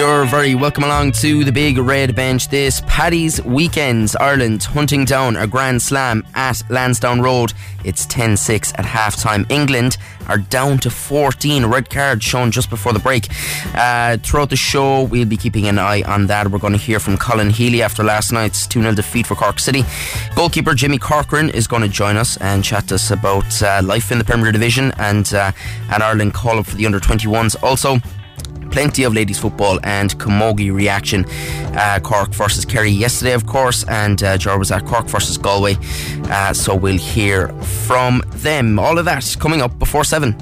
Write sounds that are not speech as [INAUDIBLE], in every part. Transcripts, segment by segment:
You're very welcome along to the big red bench this Paddy's Weekends Ireland hunting down a Grand Slam at Lansdowne Road. It's 10 6 at half time. England are down to 14. Red card shown just before the break. Uh, throughout the show, we'll be keeping an eye on that. We're going to hear from Colin Healy after last night's 2 0 defeat for Cork City. Goalkeeper Jimmy Corcoran is going to join us and chat to us about uh, life in the Premier Division and uh, an Ireland call up for the under 21s. Also, plenty of ladies football and Camogie reaction. Uh, Cork versus Kerry yesterday, of course, and uh, Jar was at Cork versus Galway. Uh, so we'll hear from them. All of that coming up before seven.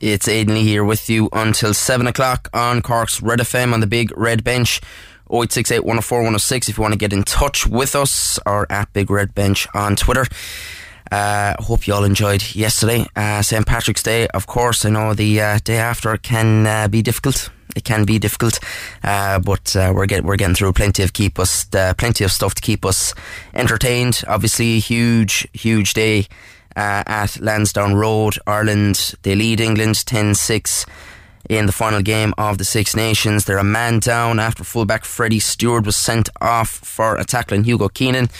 It's Aidan Lee here with you until 7 o'clock on Cork's Red FM on the big red bench. 0868 104 106 if you want to get in touch with us or at Big Red Bench on Twitter. Uh, hope you all enjoyed yesterday. Uh, St. Patrick's Day, of course. I know the uh, day after can uh, be difficult. It can be difficult, uh, but uh, we're getting we're getting through plenty of keep us plenty of stuff to keep us entertained. Obviously, huge huge day uh, at Lansdowne Road. Ireland, they lead England 10 6 in the final game of the Six Nations. They're a man down after fullback Freddie Steward was sent off for a tackling Hugo Keenan.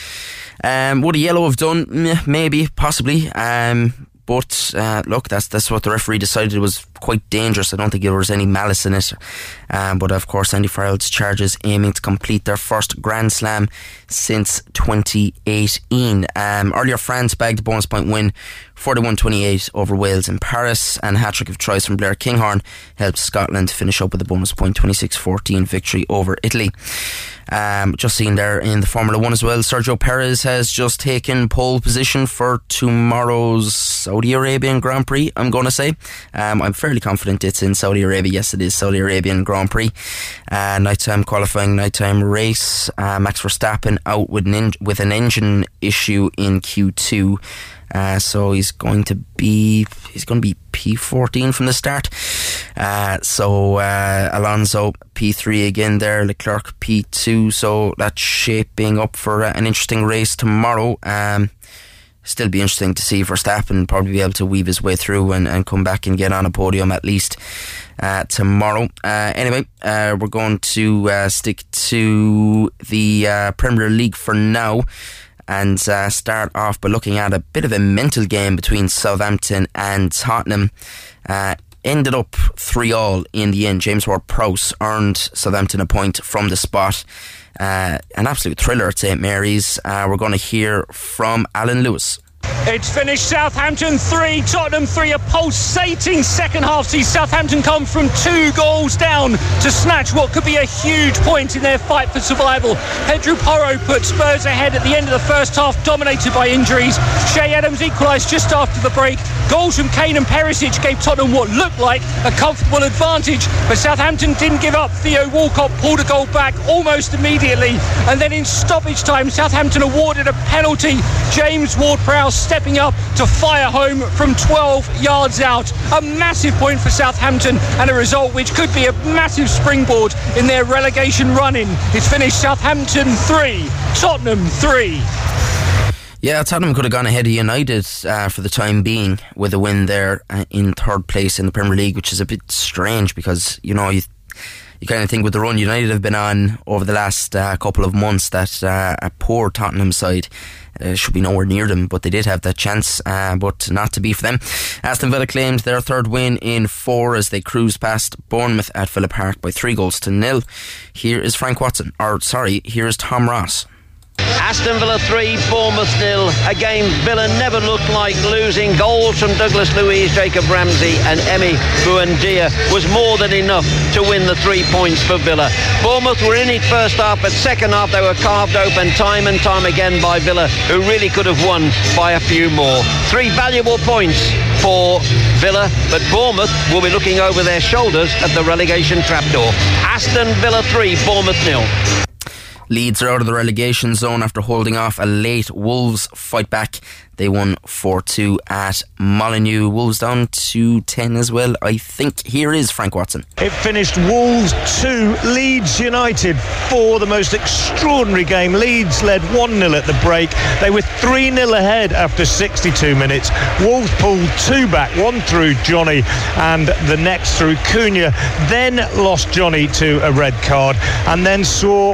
Um, would a yellow have done? Maybe, possibly. Um, but uh, look, that's that's what the referee decided. Was quite dangerous. I don't think there was any malice in it. Um, but of course, Andy Farrell's charges aiming to complete their first Grand Slam since 2018. Um, earlier, France bagged a bonus point win 41 28 over Wales in Paris, and a hat trick of tries from Blair Kinghorn helped Scotland finish up with a bonus point 26 14 victory over Italy. Um, just seen there in the Formula One as well, Sergio Perez has just taken pole position for tomorrow's Saudi Arabian Grand Prix, I'm going to say. Um, I'm fairly confident it's in Saudi Arabia. Yes, it is Saudi Arabian Grand Prix. Uh, nighttime qualifying, nighttime race. Uh, Max Verstappen out with an, in- with an engine issue in Q2. Uh, so he's going to be he's going to be P14 from the start. Uh, so uh, Alonso P3 again there, Leclerc P2. So that's shaping up for uh, an interesting race tomorrow. Um, still be interesting to see Verstappen probably be able to weave his way through and, and come back and get on a podium at least uh, tomorrow. Uh, anyway, uh, we're going to uh, stick to the uh, Premier League for now and uh, start off by looking at a bit of a mental game between Southampton and Tottenham. Uh, ended up 3 all in the end. James Ward Prowse earned Southampton a point from the spot. Uh, an absolute thriller at St Mary's. Uh, we're going to hear from Alan Lewis. It's finished Southampton 3, Tottenham 3. A pulsating second half sees Southampton come from two goals down to snatch what could be a huge point in their fight for survival. Pedro Porro put Spurs ahead at the end of the first half, dominated by injuries. Che Adams equalised just after the break. Goals from Kane and Perisic gave Tottenham what looked like a comfortable advantage, but Southampton didn't give up. Theo Walcott pulled a goal back almost immediately, and then in stoppage time, Southampton awarded a penalty. James Ward-Prowse stepping up to fire home from 12 yards out. A massive point for Southampton and a result which could be a massive springboard in their relegation run-in. It's finished Southampton 3, Tottenham 3. Yeah, Tottenham could have gone ahead of United uh, for the time being with a win there uh, in third place in the Premier League, which is a bit strange because you know you you kind of think with the run United have been on over the last uh, couple of months that uh, a poor Tottenham side should be nowhere near them, but they did have that chance, uh, but not to be for them. Aston Villa claimed their third win in four as they cruised past Bournemouth at Villa Park by three goals to nil. Here is Frank Watson, or sorry, here is Tom Ross. Aston Villa 3, Bournemouth nil. Again, Villa never looked like losing. Goals from Douglas Luiz, Jacob Ramsey, and Emi Buendia was more than enough to win the three points for Villa. Bournemouth were in it first half, but second half they were carved open time and time again by Villa, who really could have won by a few more. Three valuable points for Villa, but Bournemouth will be looking over their shoulders at the relegation trapdoor. Aston Villa 3, Bournemouth nil. Leeds are out of the relegation zone after holding off a late Wolves fight back. They won 4 2 at Molyneux. Wolves down to 10 as well. I think here is Frank Watson. It finished Wolves 2, Leeds United 4. The most extraordinary game. Leeds led 1 0 at the break. They were 3 0 ahead after 62 minutes. Wolves pulled two back, one through Jonny and the next through Cunha. Then lost Jonny to a red card and then saw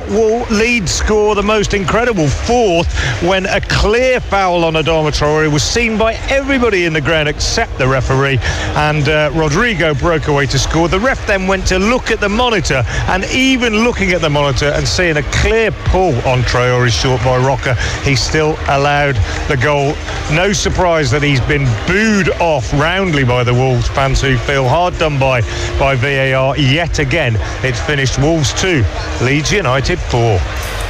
Leeds score the most incredible fourth when a clear foul on Adama Traore was seen by everybody in the ground except the referee and uh, Rodrigo broke away to score. The ref then went to look at the monitor and even looking at the monitor and seeing a clear pull on Traore's short by Roca, he still allowed the goal. No surprise that he's been booed off roundly by the Wolves fans who feel hard done by by VAR yet again. It's finished Wolves 2, Leeds United 4.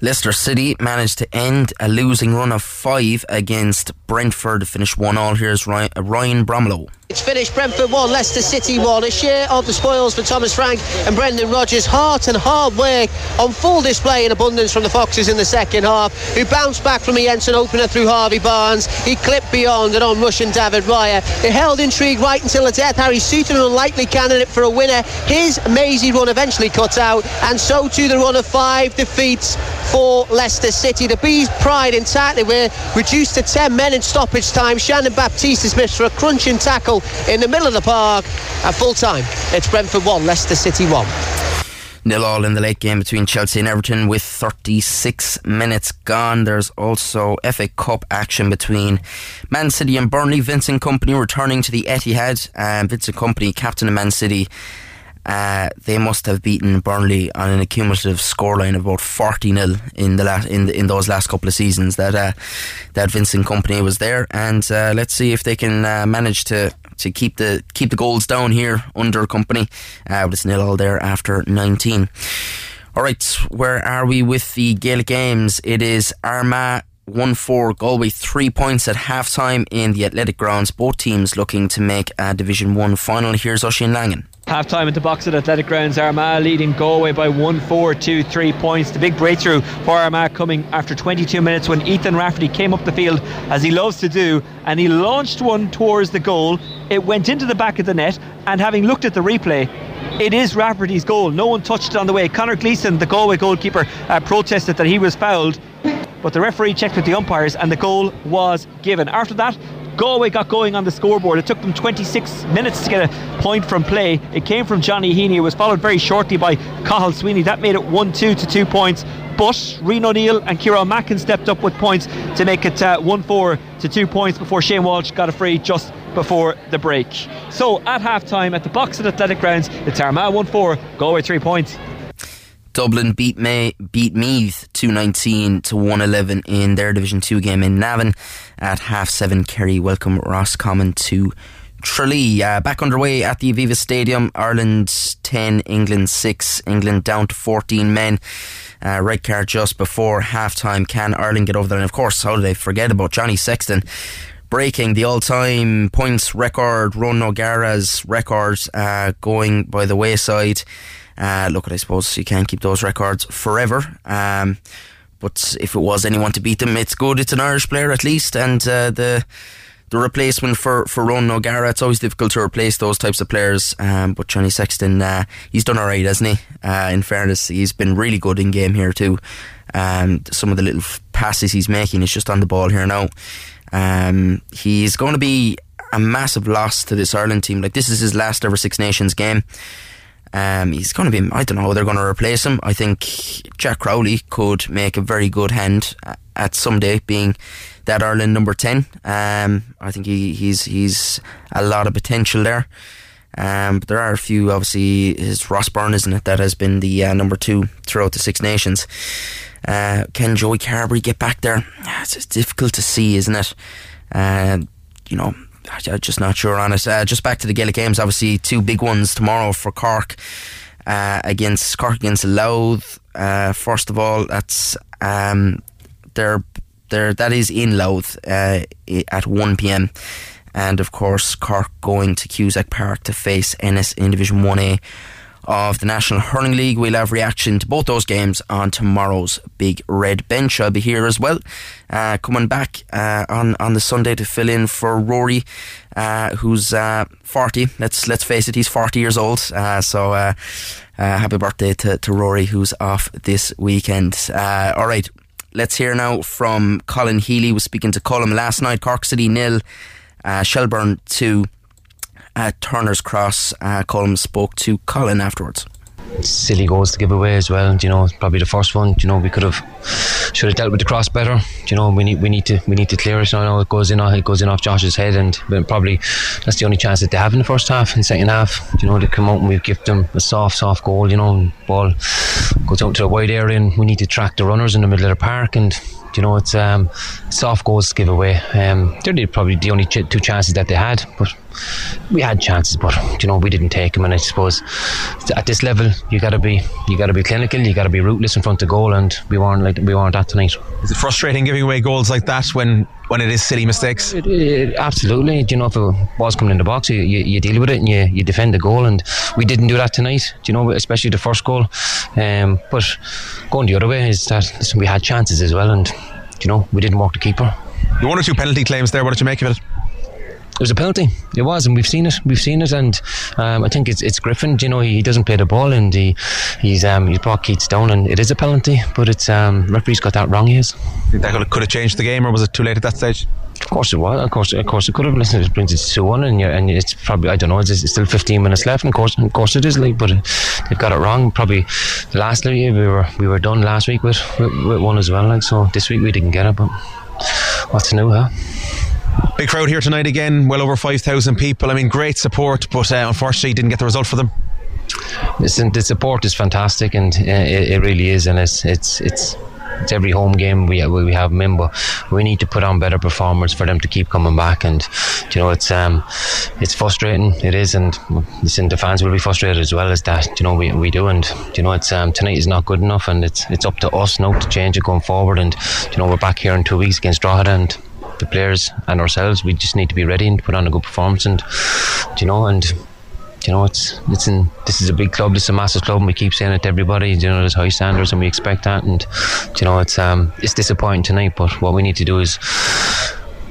Leicester City managed to end a losing run of five against Brentford finish one all. Here's Ryan, uh, Ryan Bromlow. It's finished Brentford 1, Leicester City 1. A share of the spoils for Thomas Frank and Brendan Rodgers. Heart and hard work on full display in abundance from the Foxes in the second half, who bounced back from a Jensen opener through Harvey Barnes. He clipped beyond and on Russian David Raya. It held intrigue right until the death. Harry Souttar, an unlikely candidate for a winner. His mazy run eventually cut out, and so too the run of five defeats for Leicester City. The Bees' pride entirely were reduced to 10 men in stoppage time. Shandon Baptiste dismissed for a crunching tackle in the middle of the park at full time. It's Brentford 1, Leicester City 1. Nil all in the late game between Chelsea and Everton with 36 minutes gone. There's also FA Cup action between Man City and Burnley. Vincent Kompany returning to the Etihad. Um, Vincent Kompany, captain of Man City, uh, they must have beaten Burnley on an accumulative scoreline of about 40 0 in the last, in, the, in those last couple of seasons that uh, that Vincent Kompany was there and uh, let's see if they can uh, manage to to keep the keep the goals down here under Kompany. uh, but it's nil all there after 19 alright where are we with the Gaelic Games it is Armagh 1 4 Galway, three points at half time in the Athletic Grounds. Both teams looking to make a Division 1 final. Here's Oisin Langan. Half time at the Box-It Athletic Grounds, Armagh leading Galway by 1 4 2 3 points. The big breakthrough for Armagh coming after 22 minutes when Ethan Rafferty came up the field as he loves to do and he launched one towards the goal. It went into the back of the net, and having looked at the replay, it is Rafferty's goal. No one touched it on the way. Conor Gleeson, the Galway goalkeeper, uh, protested that he was fouled but the referee checked with the umpires and the goal was given. After that, Galway got going on the scoreboard. It took them 26 minutes to get a point from play. It came from Johnny Heaney. It was followed very shortly by Cathal Sweeney. That made it 1 2 to 2 points. But Rian O'Neill and Kieran Mackin stepped up with points to make it uh, 1 4 to 2 points before Shane Walsh got a free just before the break. So at half time at the Box-It Athletic Grounds, it's Armagh 1 4, Galway 3 points. Dublin beat May beat Meath 219 to 111 in their Division 2 game in Navan at half 7 Kerry welcome Roscommon to Tralee. Uh, back underway at the Aviva Stadium. Ireland 10, England 6. England down to 14 men. Uh, red card just before half time. Can Ireland get over there? And of course, how do they forget about Johnny Sexton? breaking the all-time points record, Ron O'Gara's record, uh, going by the wayside. Uh, look, I suppose you can't keep those records forever. Um, but if it was anyone to beat them, it's good. It's an Irish player at least, and uh, the the replacement for for Ronan O'Gara. It's always difficult to replace those types of players. Um, but Johnny Sexton, uh, he's done all right, hasn't he? Uh, in fairness, he's been really good in game here too. Um, some of the little passes he's making is just on the ball here now. Um, he's going to be a massive loss to this Ireland team. Like this is his last ever Six Nations game. Um, he's going to be, I don't know how they're going to replace him. I think Jack Crowley could make a very good hand at someday being that Ireland number 10. Um, I think he, he's, he's a lot of potential there. Um, but there are a few, obviously, is Ross Byrne, isn't it, that has been the uh, number two throughout the Six Nations. Uh, can Joey Carbery get back there? [SIGHS] It's, it's difficult to see, isn't it? Uh, you know, I'm just not sure on it. Uh, just back to the Gaelic Games, obviously two big ones tomorrow for Cork uh, against Cork against Louth. Uh, first of all, that's um, they're, they're, that is in Louth uh, at 1 p.m. And of course, Cork going to Cusack Park to face Ennis in Division 1A of the National Hurling League. We'll have reaction to both those games on tomorrow's Big Red Bench. I'll be here as well, uh, coming back uh, on on the Sunday to fill in for Rory, uh, who's uh, 40. Let's let's face it, he's 40 years old. Uh, so. Uh, happy birthday to, to Rory, who's off this weekend. all right, let's hear now from Colin Healy. Was speaking to Colin last night. Cork City nil, Shelbourne two at Turner's Cross. Uh, Colm spoke to Colin afterwards. Silly goals to give away as well. You know, probably the first one. You know, we could have should have dealt with the cross better. You know, we need we need to we need to clear it. I know it goes in it goes in off Josh's head, and probably that's the only chance that they have in the first half and second half. You know, they come out and we give them a soft soft goal. You know, ball goes out to a wide area, and we need to track the runners in the middle of the park and you know, it's um, soft goals to give away. Um, they're probably the only ch- two chances that they had, but we had chances, but you know we didn't take them. And I suppose at this level, you got to be you got to be clinical, you got to be ruthless in front of goal, and we weren't like we weren't that tonight. Is it frustrating giving away goals like that when when it is silly mistakes? It, it, absolutely. Do you know if a ball's coming in the box, you, you, you, deal with it and you, you defend the goal, and we didn't do that tonight. Do you know, especially the first goal. Um, but going the other way is that listen, we had chances as well, and you know we didn't walk the keeper. You one or two penalty claims there. What did you make of it? It was a penalty. It was, and we've seen it. We've seen it, and um, I think it's it's Griffin. You know, he, he doesn't play the ball, and he he's um, he's brought Keats down, and it is a penalty. But it's um, referee's got that wrong. He is. That could have changed the game, or was it too late at that stage? Of course it was. Of course, of course it could have. Listen, it brings it to one, and and it's probably I don't know. It's, it's, still 15 minutes left, and of course, of course it is like, but they've got it wrong. Probably last we were we were done last week with, with, with one as well. Like so, this week we didn't get it, but what's new, huh? Big crowd here tonight again, well over 5,000 people. I mean, great support, but uh, unfortunately didn't get the result for them. Listen, the support is fantastic, and uh, it, it, really is, and it's it's it's. It's every home game we we have them in, but we need to put on better performance for them to keep coming back. And you know, it's um, it's frustrating. It is, and listen, the fans will be frustrated as well as that. You know, we, we do, and you know, it's um, tonight is not good enough, and it's it's up to us now to change it going forward. And you know, we're back here in two weeks against Drogheda, and the players and ourselves, we just need to be ready and put on a good performance. And you know, and you know, it's it's in this is a big club, this is a massive club, and we keep saying it to everybody. You know, there's high standards, and we expect that. And you know, it's um it's disappointing tonight, but what we need to do is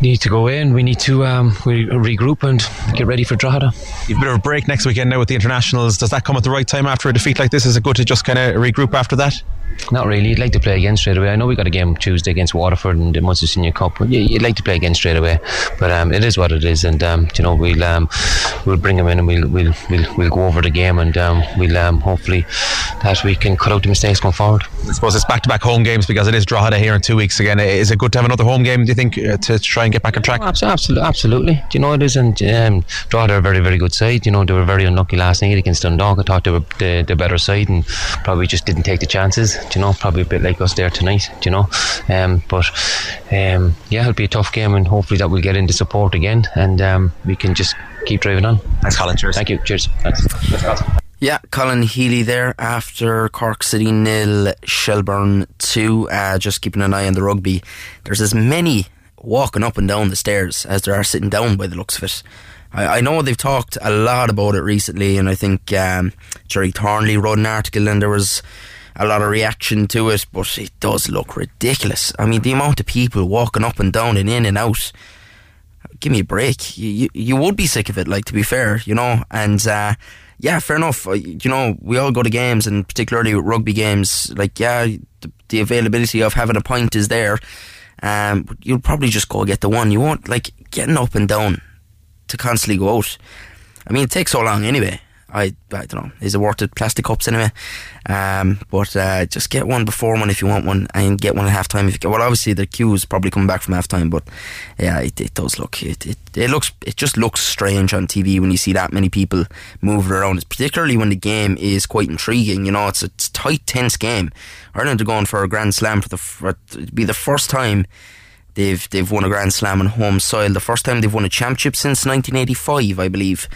need to go in. We need to um, we regroup and get ready for Drogheda. You've a bit of a break next weekend now with the internationals. Does that come at the right time after a defeat like this? Is it good to just kind of regroup after that? Not really. You'd like to play again straight away. I know we got a game Tuesday against Waterford in the Munster Senior Cup, but you'd like to play again straight away. But um, it is what it is, and um, you know we'll um, we'll bring them in and we'll we'll we'll, we'll go over the game, and um, we'll um, hopefully that we can cut out the mistakes going forward. I suppose it's back to back home games because it is Drogheda here in two weeks again. Is it good to have another home game? Do you think uh, to try and get back on track? Oh, absolutely, absolutely. Do you know it is? And um, Drogheda are a very very good side. You know they were very unlucky last night against Dundalk. I thought they were the, the better side and probably just didn't take the chances. Do you know probably a bit like us there tonight, Do you know. Um, but um, yeah, it'll be a tough game, and hopefully that will get into support again, and um, we can just keep driving on. Thanks, Colin. Cheers. Thank you. Cheers. Thanks. Yeah, Colin Healy there after Cork City nil, Shelbourne two. Uh, just keeping an eye on the rugby. There's as many walking up and down the stairs as there are sitting down by the looks of it. I, I know they've talked a lot about it recently, and I think um, Gerry Thornley wrote an article, and there was a lot of reaction to it, but it does look ridiculous. I mean, the amount of people walking up and down and in and out. Give me a break. You you, you would be sick of it, like to be fair, you know. And uh, yeah, fair enough. You know, we all go to games, and particularly rugby games. Like, yeah, the, the availability of having a pint is there. Um, you'll probably just go get the one. You won't like getting up and down to constantly go out. I mean, it takes so long anyway. I I don't know. Is it worth it? Plastic cups anyway. Um, but uh, just get one before one if you want one, and get one at half time if you. Well, obviously the queue is probably coming back from half time, but yeah, it, it does look it, it it looks it just looks strange on TV when you see that many people moving around. It's particularly when the game is quite intriguing. You know, it's a, it's a tight, tense game. Ireland are going for a grand slam for the for, be the first time they've they've won a grand slam on home soil. The first time they've won a championship since 1985, I believe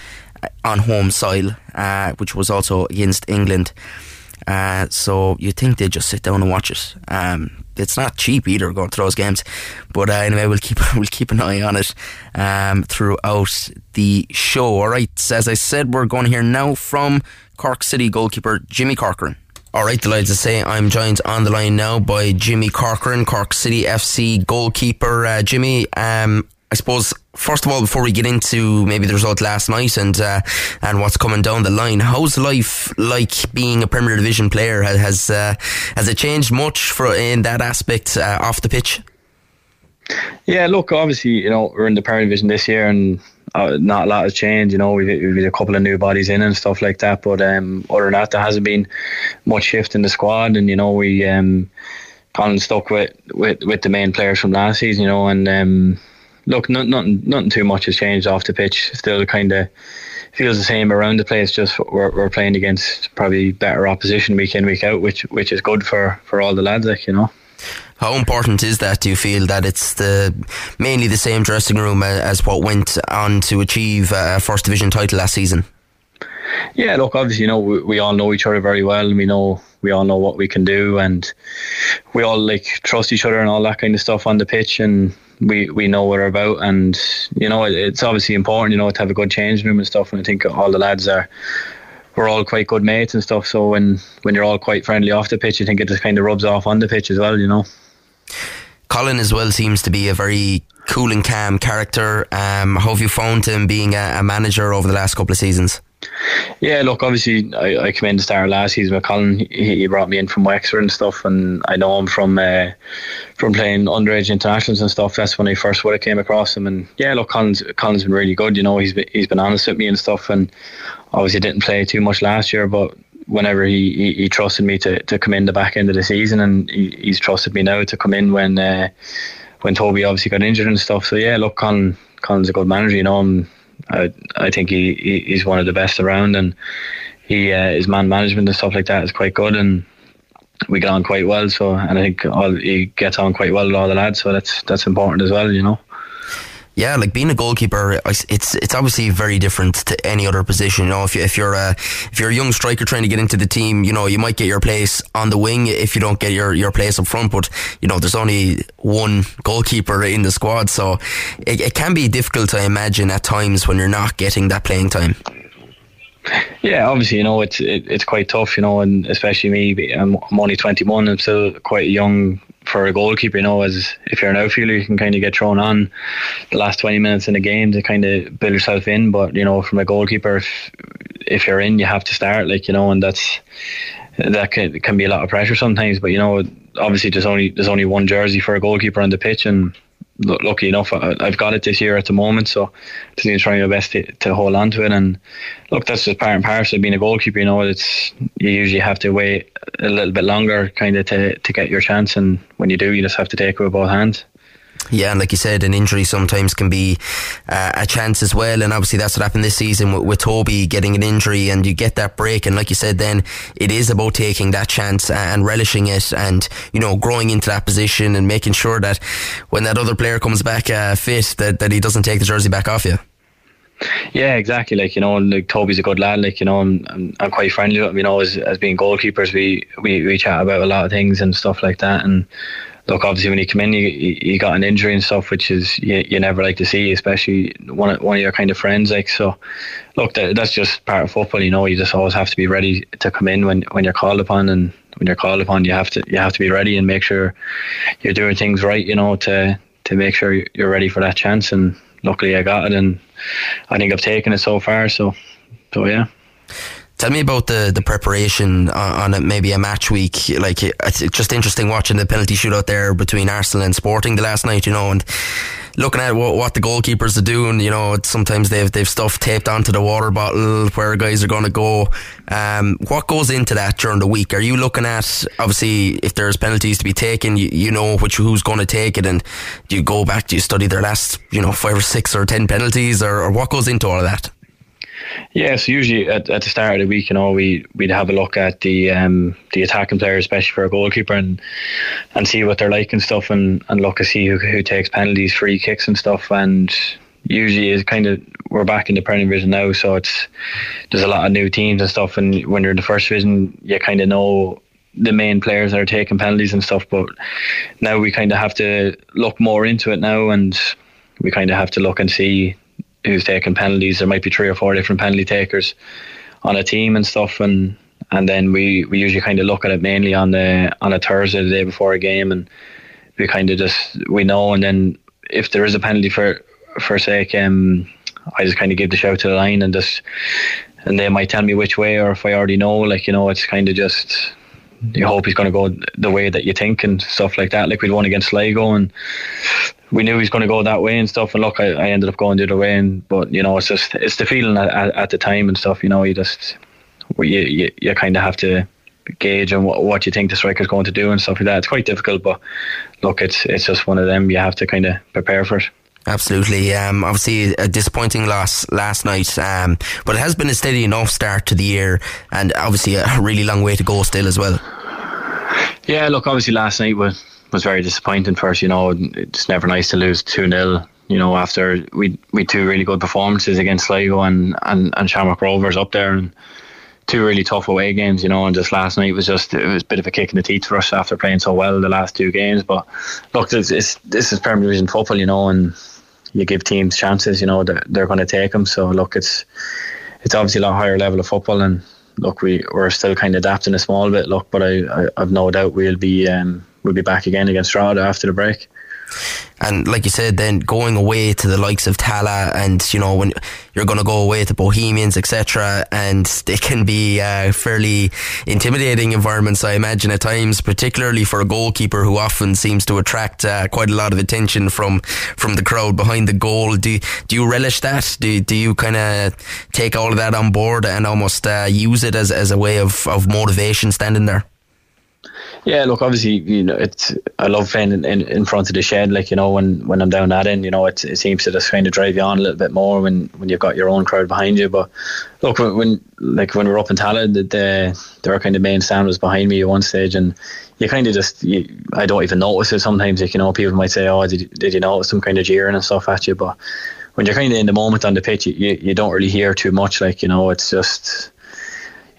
on home soil, uh, which was also against England. Uh, so you think they just sit down and watch it. Um, it's not cheap either going those games, but uh, anyway, we'll keep [LAUGHS] we'll keep an eye on it um, throughout the show. All right, as I said, we're going to hear now from Cork City goalkeeper Jimmy Corcoran. All right, delighted to say I'm joined on the line now by Jimmy Corcoran, Cork City FC goalkeeper. Uh, Jimmy, um, I suppose first of all, before we get into maybe the result last night and uh, and what's coming down the line, how's life like being a Premier Division player? Has uh, has it changed much for in that aspect uh, off the pitch? Yeah, look, obviously, you know, we're in the Premier Division this year, and uh, not a lot has changed. You know, we've, we've a couple of new bodies in and stuff like that. But um, other than that, there hasn't been much shift in the squad. And you know, we um, kind of stuck with, with with the main players from last season. You know, and um, look, not, nothing nothing too much has changed off the pitch. Still, kind of feels the same around the place. Just we're, we're playing against probably better opposition week in week out, which which is good for for all the lads. Like you know. How important is that? Do you feel that it's the mainly the same dressing room as what went on to achieve a first division title last season? Yeah, look, obviously, you know, we, we all know each other very well, and we know we all know what we can do, and we all like trust each other and all that kind of stuff on the pitch, and we we know what we're about, and you know, it, it's obviously important, you know, to have a good change room and stuff, and I think all the lads are we're all quite good mates and stuff. So when when you're all quite friendly off the pitch, I think it just kind of rubs off on the pitch as well, you know. Colin as well seems to be a very cool and calm character. Um, how have you found him being a, a, manager over the last couple of seasons? Yeah, look, obviously I, I came in to start last season with Colin. He, he, brought me in from Wexford and stuff, and I know him from uh, from playing underage internationals and stuff. That's when I first would have came across him. And yeah, look, Colin's Colin's been really good. You know, he's been, he's been honest with me and stuff. And obviously didn't play too much last year, but whenever he, he, he, trusted me to, to come in the back end of the season, and he, he's trusted me now to come in when uh, when Toby obviously got injured and stuff. So yeah, look, Con Con's a good manager. You know, I'm, I I think he, he he's one of the best around, and he uh, his man management and stuff like that is quite good, and we get on quite well. So and I think all he gets on quite well with all the lads. So that's that's important as well. You know. Yeah, like being a goalkeeper, it's it's obviously very different to any other position. You know, if you, if you're a if you're a young striker trying to get into the team, you know, you might get your place on the wing if you don't get your, your place up front. But you know, there's only one goalkeeper in the squad, so it, it can be difficult to imagine at times when you're not getting that playing time. Yeah, obviously, you know it's it, it's quite tough, you know, and especially me. I'm, I'm only 21. I'm still quite a young for a goalkeeper, you know, as if you're an outfielder, you can kind of get thrown on the last 20 minutes in the game to kind of build yourself in. But, you know, from a goalkeeper, if, if you're in, you have to start, like, you know, and that's, that can, can be a lot of pressure sometimes. But, you know, obviously there's only, there's only one jersey for a goalkeeper on the pitch and, lucky enough, I've got it this year at the moment, so just need to try my best to, to hold on to it. And look, that's just part and parcel of being a goalkeeper. You know, it's you usually have to wait a little bit longer, kind of, to to get your chance. And when you do, you just have to take it with both hands. Yeah, and like you said, an injury sometimes can be uh, a chance as well. And obviously, that's what happened this season with, with, Toby getting an injury, and you get that break. And like you said, then it is about taking that chance and relishing it, and you know, growing into that position and making sure that when that other player comes back uh, fit, that, that he doesn't take the jersey back off you. Yeah, exactly. Like you know, like Toby's a good lad. Like you know, I'm I'm, I'm quite friendly with him. You know, as as being goalkeepers, we, we we chat about a lot of things and stuff like that, and look, obviously when you come in, you you got an injury and stuff, which is you, you never like to see, especially one of, one of your kind of friends. Like so, look, that, that's just part of football. You know, you just always have to be ready to come in when, when you're called upon, and when you're called upon, you have to you have to be ready and make sure you're doing things right. You know, to to make sure you're ready for that chance. And luckily, I got it, and I think I've taken it so far. So, so yeah. Tell me about the, the preparation on, on a, maybe a match week. Like it's just interesting watching the penalty shootout there between Arsenal and Sporting the last night, you know, and looking at what, what the goalkeepers are doing. You know, sometimes they've they've stuff taped onto the water bottle where guys are going to go. Um, what goes into that during the week? Are you looking at obviously if there's penalties to be taken, you, you know which who's going to take it, and do you go back? Do you study their last you know five or six or ten penalties, or, or what goes into all of that? Yeah, so usually at, at the start of the week, you know, we we'd have a look at the um, the attacking players, especially for a goalkeeper, and and see what they're like and stuff, and, and look to see who, who takes penalties, free kicks and stuff, and usually is kind of we're back in the Premier Division now, so it's there's a lot of new teams and stuff, and when you're in the first division, you kind of know the main players that are taking penalties and stuff, but now we kind of have to look more into it now, and we kind of have to look and see who's taking penalties. There might be three or four different penalty takers on a team and stuff, and and then we, we usually kind of look at it mainly on the on a Thursday the day before a game, and we kind of just we know, and then if there is a penalty for for sake, um, I just kind of give the shout to the line and just and they might tell me which way, or if I already know, like you know, it's kind of just you hope he's going to go the way that you think and stuff like that. Like we won against Sligo and we knew he's going to go that way and stuff. And look, I, I ended up going the other way. And but you know, it's just it's the feeling at, at, the time and stuff. You know, you just you you, you kind of have to gauge on what, what you think the striker's going to do and stuff like that. It's quite difficult, but look, it's it's just one of them. You have to kind of prepare for it. Absolutely. Um, obviously, a disappointing loss last night, um, but it has been a steady enough start to the year, and obviously a really long way to go still as well. Yeah, look, obviously last night was was very disappointing for us. You know, it's never nice to lose two 0 You know, after we we two really good performances against Sligo and and and Shamrock Rovers up there, and two really tough away games. You know, and just last night was just it was a bit of a kick in the teeth for us after playing so well the last two games. But look, this is Premier Division football, you know, and you give teams chances, you know, they're, they're going to take them. So look, it's it's obviously a lot higher level of football, and look, we we're still kind of adapting a small bit. Look, but I, I have no doubt we'll be um, we'll be back again against Strada after the break. And like you said, then going away to the likes of Tallaght, and you know when you're going to go away to Bohemians, etc., and they can be fairly intimidating environments. I imagine at times, particularly for a goalkeeper who often seems to attract uh, quite a lot of attention from from the crowd behind the goal. Do do you relish that? Do do you kind of take all of that on board and almost uh, use it as as a way of of motivation standing there? Yeah, look, obviously, you know, it's I love playing in, in, in, front of the shed. Like you know, when, when I'm down that end, you know, it, it seems to just kind of drive you on a little bit more when, when you've got your own crowd behind you. But look, when, when like when we are up in Tallaght, the, the their kind of main stand was behind me at one stage, and you kind of just you, I don't even notice it sometimes. Like you know, people might say, "Oh, did did you notice some kind of jeering and stuff at you?" But when you're kind of in the moment on the pitch, you, you, you don't really hear too much. Like you know, it's just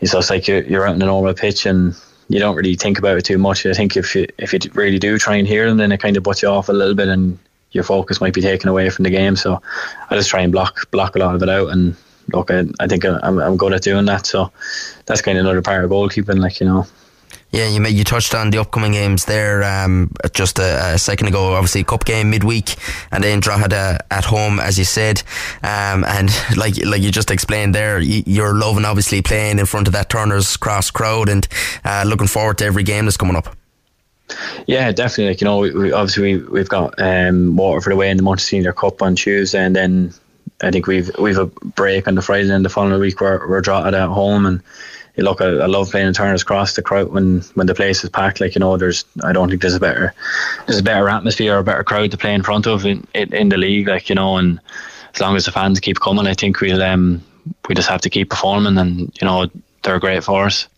it's just like you're, you're out in a normal pitch and you don't really think about it too much. I think if you if you really do try and hear them, then it kind of puts you off a little bit, and your focus might be taken away from the game. So I just try and block block a lot of it out. And look, I, I think I'm I'm good at doing that. So that's kind of another part of goalkeeping, like you know. Yeah, you you touched on the upcoming games there um, just a, a, second ago. Obviously, cup game midweek, and then Drogheda at home, as you said. Um, and [LAUGHS] like like you just explained there, you're loving obviously playing in front of that Turner's Cross crowd, and uh, looking forward to every game that's coming up. Yeah, definitely. Like you know, we, we obviously we, have got um, Waterford away in the Munster Senior Cup on Tuesday, and then I think we've we've a break on the Friday and the following week we're, we're Drogheda at home and look, I, I, love playing in Turner's Cross. The crowd when when the place is packed, like you know, there's I don't think there's a better there's a better atmosphere or a better crowd to play in front of in, in, the league. Like you know, and as long as the fans keep coming, I think we'll um we just have to keep performing, and you know they're great for us.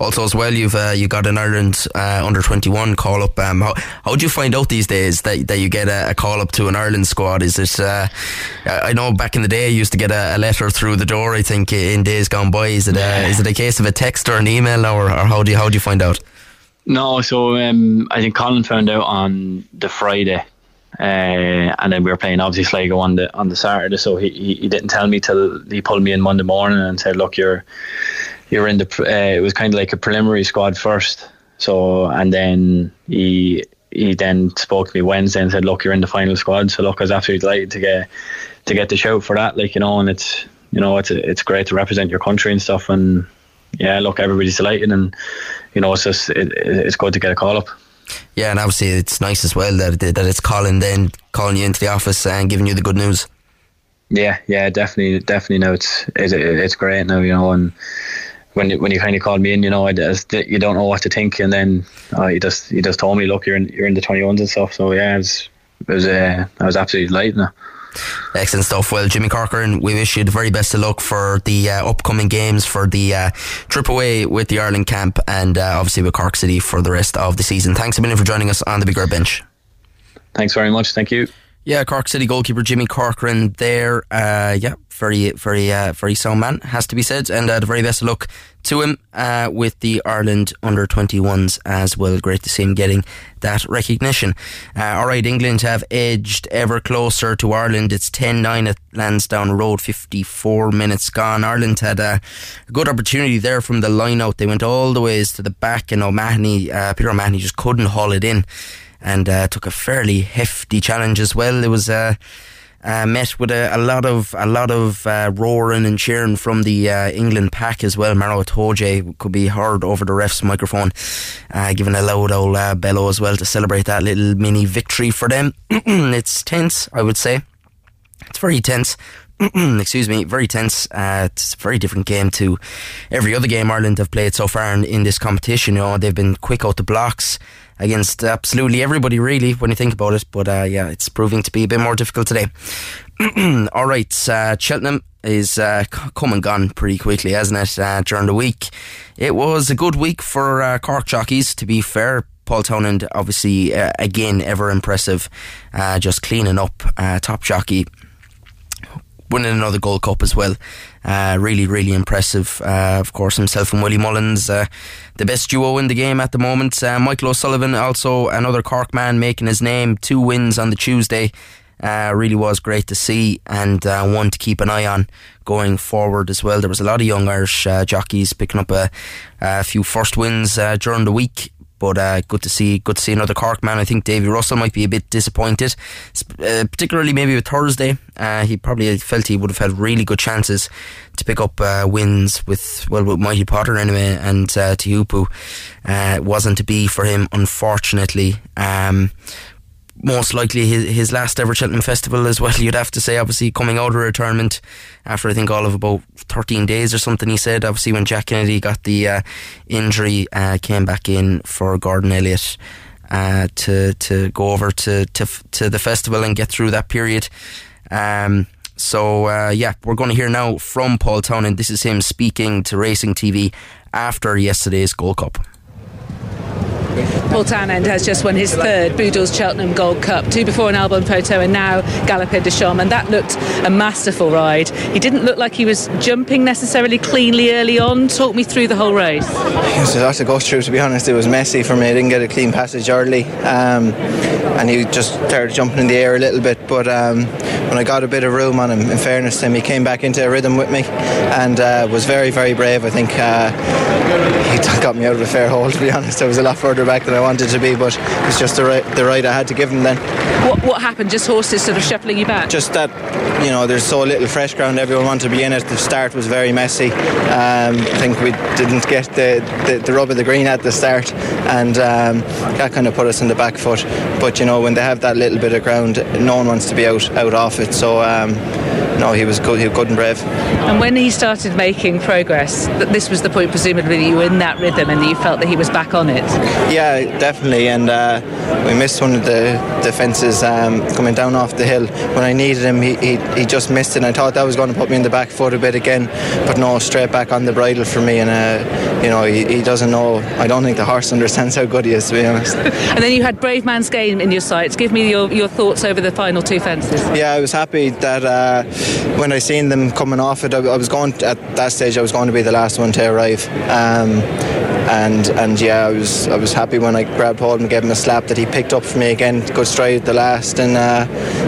Also, as well, you've uh, you got an Ireland uh, under twenty one call up. Um, how how do you find out these days that, that you get a, a call up to an Ireland squad? Is it? Uh, I know back in the day, I used to get a, a, letter through the door. I think in days gone by, is it a, is it a case of a text or an email, or, or how do you how do you find out? No, so um, I think Colin found out on the Friday. Uh, and then we were playing obviously Sligo on the on the Saturday, so he, he, he didn't tell me till he pulled me in Monday morning and said, "Look, you're you're in the uh, it was kind of like a preliminary squad first. So and then he he then spoke to me Wednesday and said, "Look, you're in the final squad." So look, I was absolutely delighted to get to get the shout for that. Like you know, and it's you know it's it's great to represent your country and stuff. And yeah, look, everybody's delighted, and you know it's just it, it's good to get a call up. Yeah, and obviously it's nice as well that that it's calling then calling you into the office and giving you the good news. Yeah, yeah, definitely, definitely. Now it's it, it's great now, you know, and when you, when you kind of called me in, you know, I just, you don't know what to think, and then uh, you just you just told me, look, you're in you're in the twenty ones and stuff. So yeah, it was it was uh, I was absolutely delighted. Now. Excellent stuff. Well, Jimmy Corcoran, we wish you the very best of luck for the uh, upcoming games, for the uh, trip away with the Ireland camp, and uh, obviously with Cork City for the rest of the season. Thanks a million for joining us on the Big Red Bench. Thanks very much. Thank you. Yeah, Cork City goalkeeper Jimmy Corcoran there. Uh, yeah, very, very, uh, very sound man, has to be said. And uh, the very best of luck to him uh, with the Ireland under 21s as well. Great to see him getting that recognition. Uh, all right, England have edged ever closer to Ireland. It's 10 9 at Lansdowne Road, 54 minutes gone. Ireland had a good opportunity there from the line out. They went all the ways to the back, and O'Mahony, uh, Peter O'Mahony just couldn't haul it in and uh, took a fairly hefty challenge as well. It was. Uh, met with a, a, lot of a lot of uh, roaring and cheering from the uh, England pack as well. Maro Itoje could be heard over the ref's microphone, uh, giving a loud old uh, bellow as well to celebrate that little mini victory for them. [CLEARS THROAT] it's tense, I would say. It's very tense. [CLEARS THROAT] excuse me, very tense. Uh, it's a very different game to every other game Ireland have played so far in, in this competition. You know, they've been quick out the blocks against absolutely everybody, really, when you think about it. But uh, yeah, it's proving to be a bit more difficult today. [CLEARS THROAT] All right, uh, Cheltenham is uh, come and gone pretty quickly, hasn't it? Uh, during the week, it was a good week for uh, Cork jockeys. To be fair, Paul Townend, obviously, uh, again, ever impressive, uh, just cleaning up, uh, top jockey, winning another Gold Cup as well. Uh, really, really impressive. Uh, of course, himself and Willie Mullins, uh, the best duo in the game at the moment. Uh, Michael O'Sullivan, also another Cork man, making his name. Two wins on the Tuesday. Uh, really was great to see and uh, one to keep an eye on going forward as well. There was a lot of young Irish jockeys picking up a, a few first wins during the week but uh, good to see, good to see another Cork man. I think Davy Russell might be a bit disappointed, uh, particularly maybe with Thursday. Uh, he probably felt he would have had really good chances to pick up uh, wins with well with Mighty Potter anyway, and uh, Teahupoo. Uh, wasn't to be for him, unfortunately. Um, most likely his, his last ever Cheltenham Festival as well, you'd have to say, obviously coming out of retirement after I think all of about 13 days or something, he said. Obviously, when Jack Kennedy got the uh, injury, uh, came back in for Gordon Elliott. Uh, to to go over to, to to the festival and get through that period. Um, so uh, yeah, we're going to hear now from Paul Townend. This is him speaking to Racing TV after yesterday's Gold Cup. Paul Townend has just won his third Boodles Cheltenham Gold Cup, two before an Al Boum Photo and now Galopin des Champs, and that looked a masterful ride. He didn't look like he was jumping necessarily cleanly early on. Talk me through the whole race. It was a lot to go through, to be honest. It was messy for me. I didn't get a clean passage early, um, and he just started jumping in the air a little bit. But um, when I got a bit of room on him, in fairness to him, he came back into a rhythm with me and uh, was very, very brave. I think uh, he [LAUGHS] got me out of a fair hole, to be honest. I was a lot further back than I wanted to be, but it's just the right, the right I had to give him then. What, what happened? Just horses sort of shuffling you back? Just that, you know, there's so little fresh ground. Everyone wanted to be in it. The start was very messy. Um, I think we didn't get the, the, the, rub of the green at the start, and um, that kind of put us in the back foot. But you know, when they have that little bit of ground, no one wants to be out out off it. So. Um, no, he was good. He was good and brave. And when he started making progress, that this was the point, presumably, that you were in that rhythm and that you felt that he was back on it. Yeah, definitely. And uh, we missed one of the defences um, coming down off the hill. When I needed him, he, he, he just missed it. And I thought that was going to put me in the back foot a bit again, but no, straight back on the bridle for me. And uh, you know, he, he, doesn't know. I don't think the horse understands how good he is, to be honest. [LAUGHS] and then you had Bravemansgame in your sights. Give me your, your thoughts over the final two fences. Yeah, I was happy that. Uh, when I seen them coming off it, I, I, was going at that stage. I was going to be the last one to arrive. Um, and and yeah, I was I was happy when I grabbed hold and gave him a slap that he picked up for me again. Good stride at the last and uh,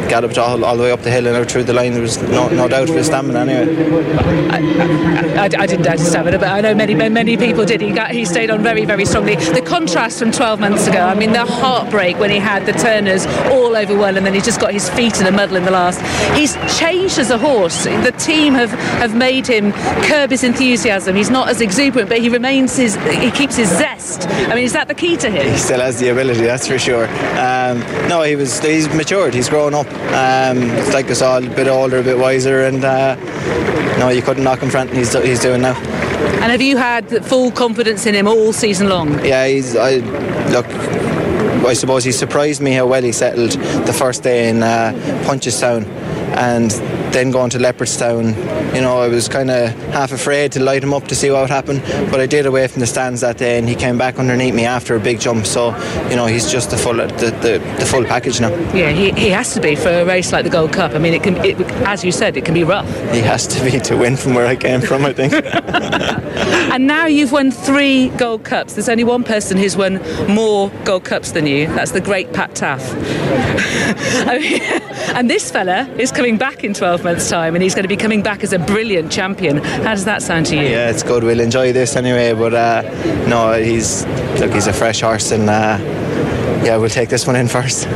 galloped all, all the way up the hill and out through the line. There was no, no doubt of his stamina anyway. I, I, I, didn't doubt his stamina, but I know many many people did. He got he stayed on very very strongly. The contrast from 12 months ago. I mean, the heartbreak when he had the turners all over well, and then he just got his feet in a muddle in the last. He's changed as a horse. The team have have made him curb his enthusiasm. He's not as exuberant, but he remains his. He keeps his zest. I mean, is that the key to him? He still has the ability, that's for sure. Um, no, he was. He's matured. He's grown up. Um, it's like us all, a bit older, a bit wiser, and uh, no, you couldn't knock him front. He's he's doing now. And have you had full confidence in him all season long? Yeah, he's. I look. I suppose he surprised me how well he settled the first day in uh, Punchestown, and then going to Leopardstown you know, I was kind of half afraid to light him up to see what would happen, but I did away from the stands that day, and he came back underneath me after a big jump. So, you know, he's just the full the, the, the full package now. Yeah, he, he has to be for a race like the Gold Cup. I mean, it can, it, as you said, it can be rough. He has to be to win from where I came from, I think. [LAUGHS] and now you've won three Gold Cups. There's only one person who's won more Gold Cups than you. That's the great Pat Taaffe. [LAUGHS] [LAUGHS] and this fella is coming back in 12 months' time, and he's going to be coming back as a brilliant champion. How does that sound to you? Yeah, it's good. We'll enjoy this anyway. But uh, no, he's look, he's a fresh horse, and uh, yeah, we'll take this one in first.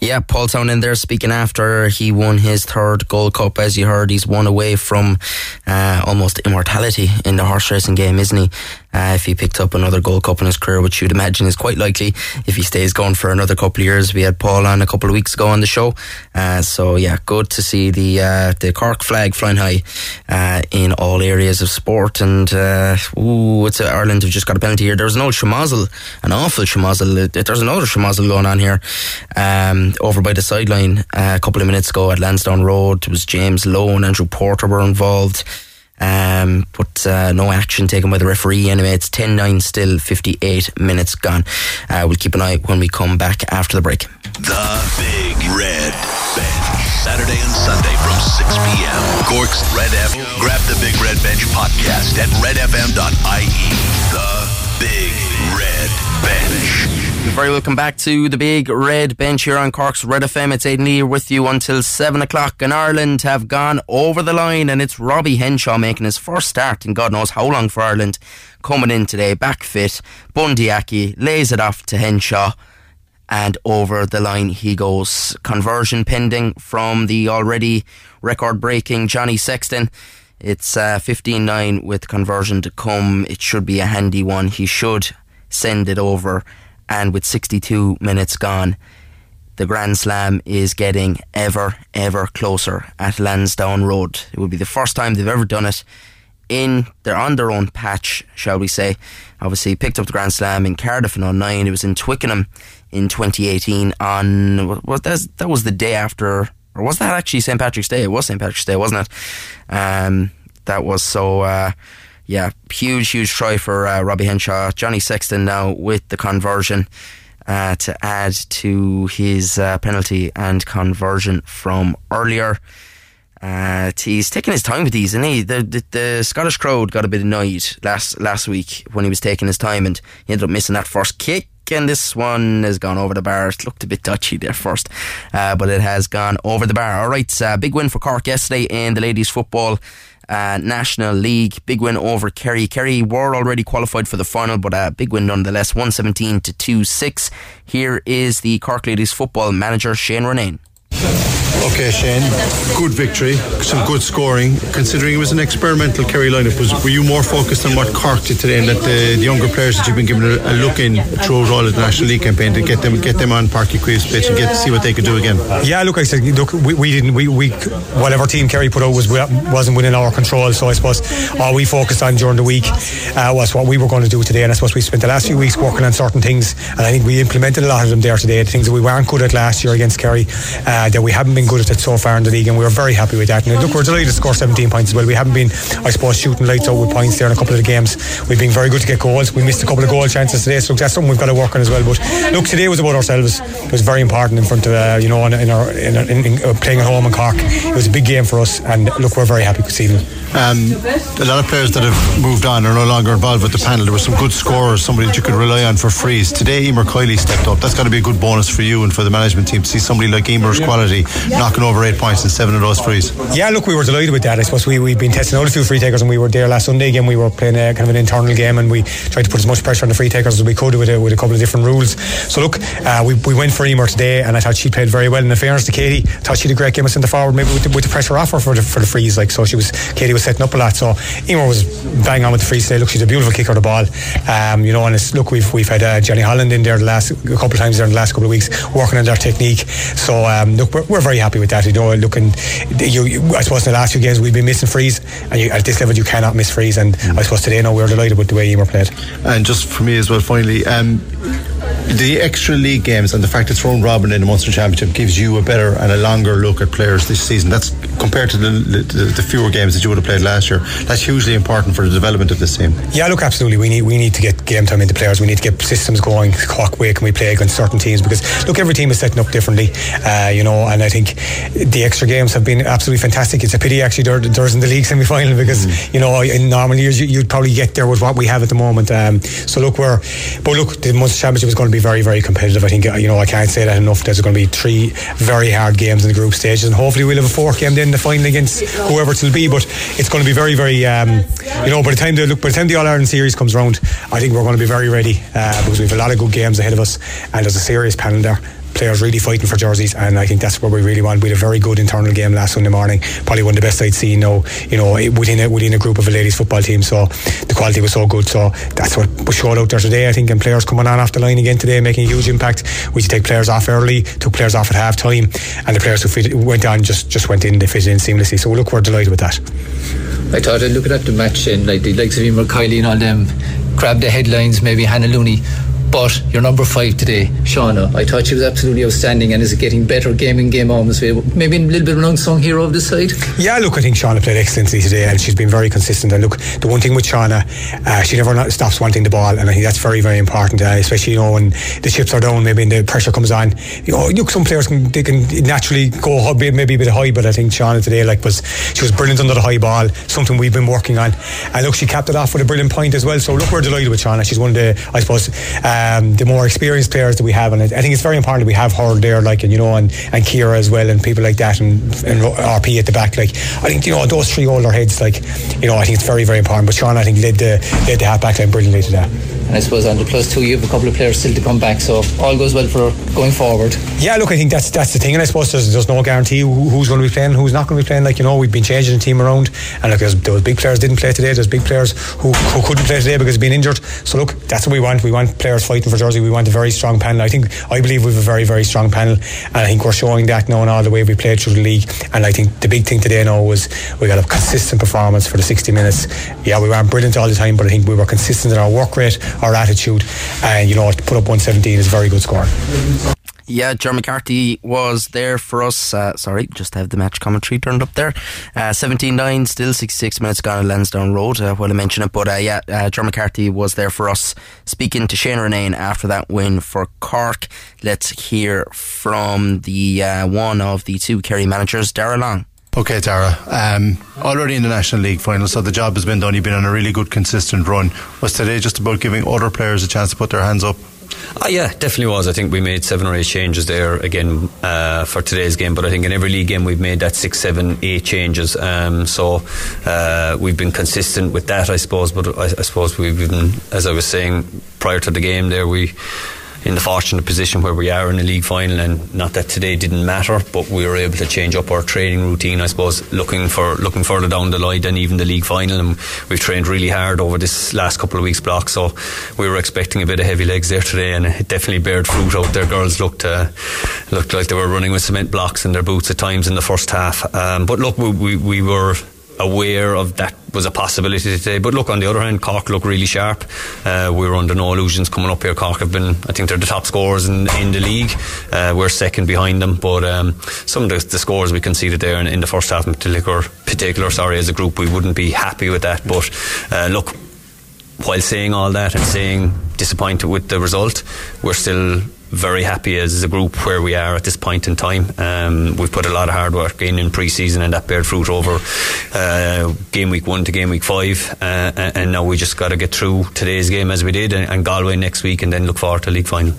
Yeah, Paul Townend there speaking after he won his third Gold Cup. As you heard, he's one away from uh, almost immortality in the horse racing game, isn't he? Uh, if he picked up another Gold Cup in his career, which you'd imagine is quite likely if he stays going for another couple of years. We had Paul on a couple of weeks ago on the show, uh, so yeah, good to see the uh, the Cork flag flying high uh, in all areas of sport. And uh, ooh, it's Ireland have just got a penalty here. There's an old schmozzle, an awful schmozzle. There's another schmozzle going on here um, over by the sideline a couple of minutes ago at Lansdowne Road. It was James Lowe and Andrew Porter were involved. Um, but uh, no action taken by the referee anyway. It's 10 9 still, 58 minutes gone. Uh, we'll keep an eye when we come back after the break. The Big Red Bench. Saturday and Sunday from 6 p.m. Cork's Red FM. Grab the Big Red Bench podcast at redfm.ie. The Big Red Bench. Very welcome back to the big red bench here on Cork's Red FM. It's Aidan Lee with you until 7 o'clock. And Ireland have gone over the line, and it's Robbie Henshaw making his first start in God knows how long for Ireland. Coming in today, back fit. Bundee Aki lays it off to Henshaw, and over the line he goes. Conversion pending from the already record breaking Johnny Sexton. It's uh, 15 9 with conversion to come. It should be a handy one. He should send it over and with 62 minutes gone, the Grand Slam is getting ever, ever closer at Lansdowne Road. It will be the first time they've ever done it in they're on their own patch, shall we say. Obviously picked up the Grand Slam in Cardiff in 09. It was in Twickenham in 2018 on was that that was the day after or was that actually St Patrick's Day? It was St Patrick's Day, wasn't it? Um, that was so uh, yeah, huge, huge try for uh, Robbie Henshaw. Johnny Sexton now with the conversion uh, to add to his uh, penalty and conversion from earlier. Uh, he's taking his time with these, and he the, the, the Scottish crowd got a bit annoyed last last week when he was taking his time, and he ended up missing that first kick. And this one has gone over the bar. It looked a bit touchy there first, uh, but it has gone over the bar. All right, uh, big win for Cork yesterday in the ladies' football uh, National League. Big win over Kerry. Kerry were already qualified for the final, but a big win nonetheless, 117 to 2 6. Here is the Cork Ladies football manager, Shane Ronayne. Okay, Shane. Good victory, some good scoring. Considering it was an experimental Kerry lineup, was were you more focused on what Cork did today and let the, the younger players that you've been given a, a look in throughout all of the National League campaign to get them get them on Uí Chaoimh's pitch and get to see what they could do again? Yeah, look, I said, look, we, we didn't, we, we whatever team Kerry put out was wasn't within our control. So I suppose all we focused on during the week uh, was what we were going to do today, and I suppose we spent the last few weeks working on certain things, and I think we implemented a lot of them there today. The things that we weren't good at last year against Kerry, uh, that we haven't been good at it so far in the league, and we were very happy with that. And look, we're delighted to score 17 points as well. We haven't been, I suppose, shooting lights out with points there in a couple of the games. We've been very good to get goals. We missed a couple of goal chances today, so that's something we've got to work on as well. But look, today was about ourselves. It was very important in front of, uh, you know, in, our in, in, in, uh, playing at home in Cork. It was a big game for us, and look, we're very happy this evening. Um, a lot of players that have moved on are no longer involved with the panel. There were some good scorers, somebody that you could rely on for frees. Today, Emer Kiley stepped up. That's got to be a good bonus for you and for the management team to see somebody like Emer's quality knocking over eight points in seven of those frees. Yeah, look, we were delighted with that. I suppose we, we've been testing all the few free takers and we were there last Sunday again. We were playing a kind of an internal game and we tried to put as much pressure on the free takers as we could with a, with a couple of different rules. So, look, uh, we, we went for Emer today and I thought she played very well. In the fairness to Katie, I thought she did a great game of centre forward, maybe with the, with the pressure off her for the, for the frees. Like, so she was, Katie was setting up a lot. So, Emer was bang on with the frees today. Look, she's a beautiful kicker of the ball. Um, you know, and it's, look, we've, we've had uh, Jenny Holland in there the last, a couple of times there in the last couple of weeks working on their technique. So, um, look, we're, we're very happy with that. You know, looking, you, you, I suppose in the last few games we've been missing freeze, and you, at this level you cannot miss freeze. And mm. I suppose today, no, we're delighted with the way Emer played. And just for me as well, finally, um, the extra league games and the fact it's round robin in the Munster Championship gives you a better and a longer look at players this season. That's compared to the, the, the fewer games that you would have played last year. That's hugely important for the development of this team. Yeah, look, absolutely. We need we need to get game time into players. We need to get systems going. What way can we play against certain teams? Because look, every team is setting up differently, uh, you know. And I think the extra games have been absolutely fantastic. It's a pity actually there, there's in the league [LAUGHS] semi final because mm. you know in normal years you, would probably get there with what we have at the moment. Um, so look, we're but look, the Munster Championship is going to be very very competitive. I think you know I can't say that enough. There's going to be three very hard games in the group stages, and hopefully we'll have a fourth game then the final against whoever it'll be. But it's going to be very very um, you know by the time the look by the time the All Ireland series comes round, I think we're going to be very ready uh, because we have a lot of good games ahead of us, and there's a serious panel there players really fighting for jerseys, and I think that's what we really want. We had a very good internal game last Sunday morning, probably one of the best I'd seen. Now, you know, within a, within a group of a ladies football team, so the quality was so good. So that's what was showed out there today. I think, and players coming on off the line again today, making a huge impact. We take players off early, took players off at half time, and the players who fit, went on just just went in, they fit in seamlessly. So look, we're delighted with that. I thought I'd look at the match and like the likes of Emer Kiley and all them grab the headlines, maybe Hannah Looney but your number five today, Shauna, I thought she was absolutely outstanding and is getting better game in game almost. Maybe a little bit of an unsung hero of this side. Yeah, look, I think Shauna played excellently today and she's been very consistent. And look, the one thing with Shauna, uh, she never stops wanting the ball, and I think that's very, very important. Uh, especially you know when the chips are down, maybe and the pressure comes on. You know, look, some players can they can naturally go maybe a bit high, but I think Shauna today like was she was brilliant under the high ball, something we've been working on. And look, she capped it off with a brilliant point as well. So look, we're delighted with Shauna. She's one of the, I suppose. Uh, um, the more experienced players that we have, and I think it's very important that we have her there, like and you know, and, and Kira as well, and people like that, and, and RP at the back. Like I think you know those three older heads, like you know, I think it's very very important. But Sean, I think led the led the half back line brilliantly today. And I suppose on the plus two, you have a couple of players still to come back, so all goes well for going forward. Yeah, look, I think that's that's the thing, and I suppose there's, there's no guarantee who, who's going to be playing, who's not going to be playing. Like you know, we've been changing the team around, and look, those big players didn't play today. There's big players who, who couldn't play today because of being injured. So look, that's what we want. We want players fighting for Jersey. We want a very strong panel. I think I believe we have a very very strong panel, and I think we're showing that now and all the way we played through the league. And I think the big thing today now was we got a consistent performance for the 60 minutes. Yeah, we weren't brilliant all the time, but I think we were consistent in our work rate, our attitude and you know to put up 117 is a very good score. Yeah, John McCarthy was there for us. Uh, sorry, just have the match commentary turned up there. Uh, 17 9, still 66 minutes gone at Lansdowne Road, uh, while I mention it. But uh, yeah, uh, McCarthy was there for us speaking to Shane Ronayne after that win for Cork. Let's hear from the uh, one of the two Kerry managers, Darragh Long. Okay, Darragh. Um, already in the National League final, so the job has been done. You've been on a really good, consistent run. Was today just about giving other players a chance to put their hands up? Uh, yeah, definitely was. I think we made seven or eight changes there again uh, for today's game. But I think in every league game we've made that six, seven, eight changes. Um, so uh, we've been consistent with that, I suppose. But I, I suppose we've been, as I was saying prior to the game, there we in the fortunate position where we are in the league final, and not that today didn't matter, but we were able to change up our training routine. I suppose looking for looking further down the line than even the league final, and we've trained really hard over this last couple of weeks block. So we were expecting a bit of heavy legs there today, and it definitely bared fruit out there. Girls looked uh, looked like they were running with cement blocks in their boots at times in the first half. Um, but look, we, we, we were aware of that was a possibility today. But look, on the other hand, Cork look really sharp. Uh, we were under no illusions coming up here. Cork have been, I think they're the top scorers in, in the league. Uh, we're second behind them, but um, some of the, the, scores we conceded there in, in, the first half, in particular, particular, sorry, as a group, we wouldn't be happy with that. But uh, look, while saying all that and saying disappointed with the result, we're still very happy as a group where we are at this point in time. Um, we've put a lot of hard work in in pre-season and that bear fruit over uh, game week one to game week five, uh, and now we just got to get through today's game as we did, and, and Galway next week, and then look forward to league final.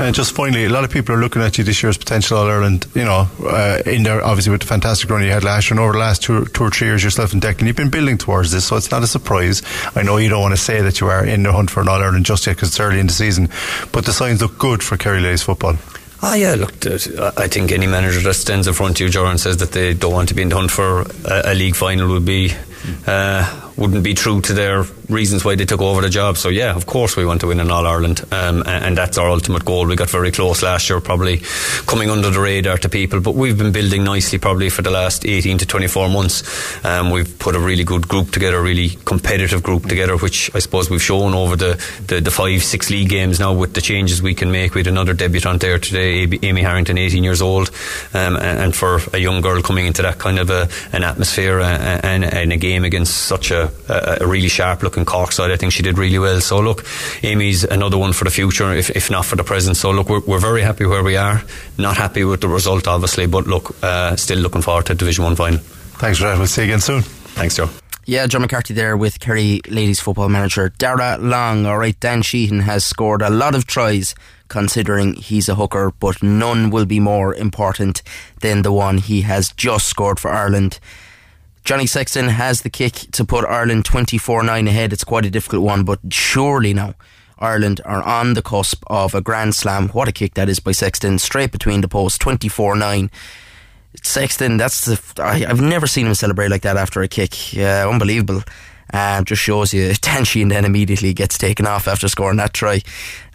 And just finally, a lot of people are looking at you this year's potential All Ireland. You know, uh, in there obviously with the fantastic run you had last year, and over the last two, two or three years, yourself and Declan, you've been building towards this, so it's not a surprise. I know you don't want to say that you are in the hunt for an All Ireland just yet because it's early in the season, but the signs look good for Kerry Ladies football. Ah, yeah, look, I think any manager that stands in front of you, Joran, says that they don't want to be in the hunt for a, a league final would be uh, wouldn't be true to their reasons why they took over the job. So yeah, of course we want to win in All Ireland, um, and, and, that's our ultimate goal. We got very close last year, probably coming under the radar to people, but we've been building nicely probably for the last 18 to 24 months. Um, we've put a really good group together, a really competitive group together, which I suppose we've shown over the, the, the five, six league games now with the changes we can make. We had another debutant there today, Amy Harrington, 18 years old, um, and for a young girl coming into that kind of a, an atmosphere and, and, a game against such a, a, really sharp looking Cork side, I think she did really well. So look, Amy's another one for the future, if, if not for the present. So look, we're, we're very happy where we are. Not happy with the result, obviously, but look, uh, still looking forward to Division One final. Thanks for that. We'll see you again soon. Thanks, Joe. Yeah, John McCarthy there with Kerry ladies football manager Darragh Long. All right, Dan Sheehan has scored a lot of tries considering he's a hooker, but none will be more important than the one he has just scored for Ireland. Johnny Sexton has the kick to put Ireland 24 9 ahead. It's quite a difficult one, but surely now Ireland are on the cusp of a grand slam. What a kick that is by Sexton, straight between the posts, 24 9. Sexton, that's the. I, have never seen him celebrate like that after a kick. Uh, unbelievable. Um, just shows you [LAUGHS] tension then immediately gets taken off after scoring that try.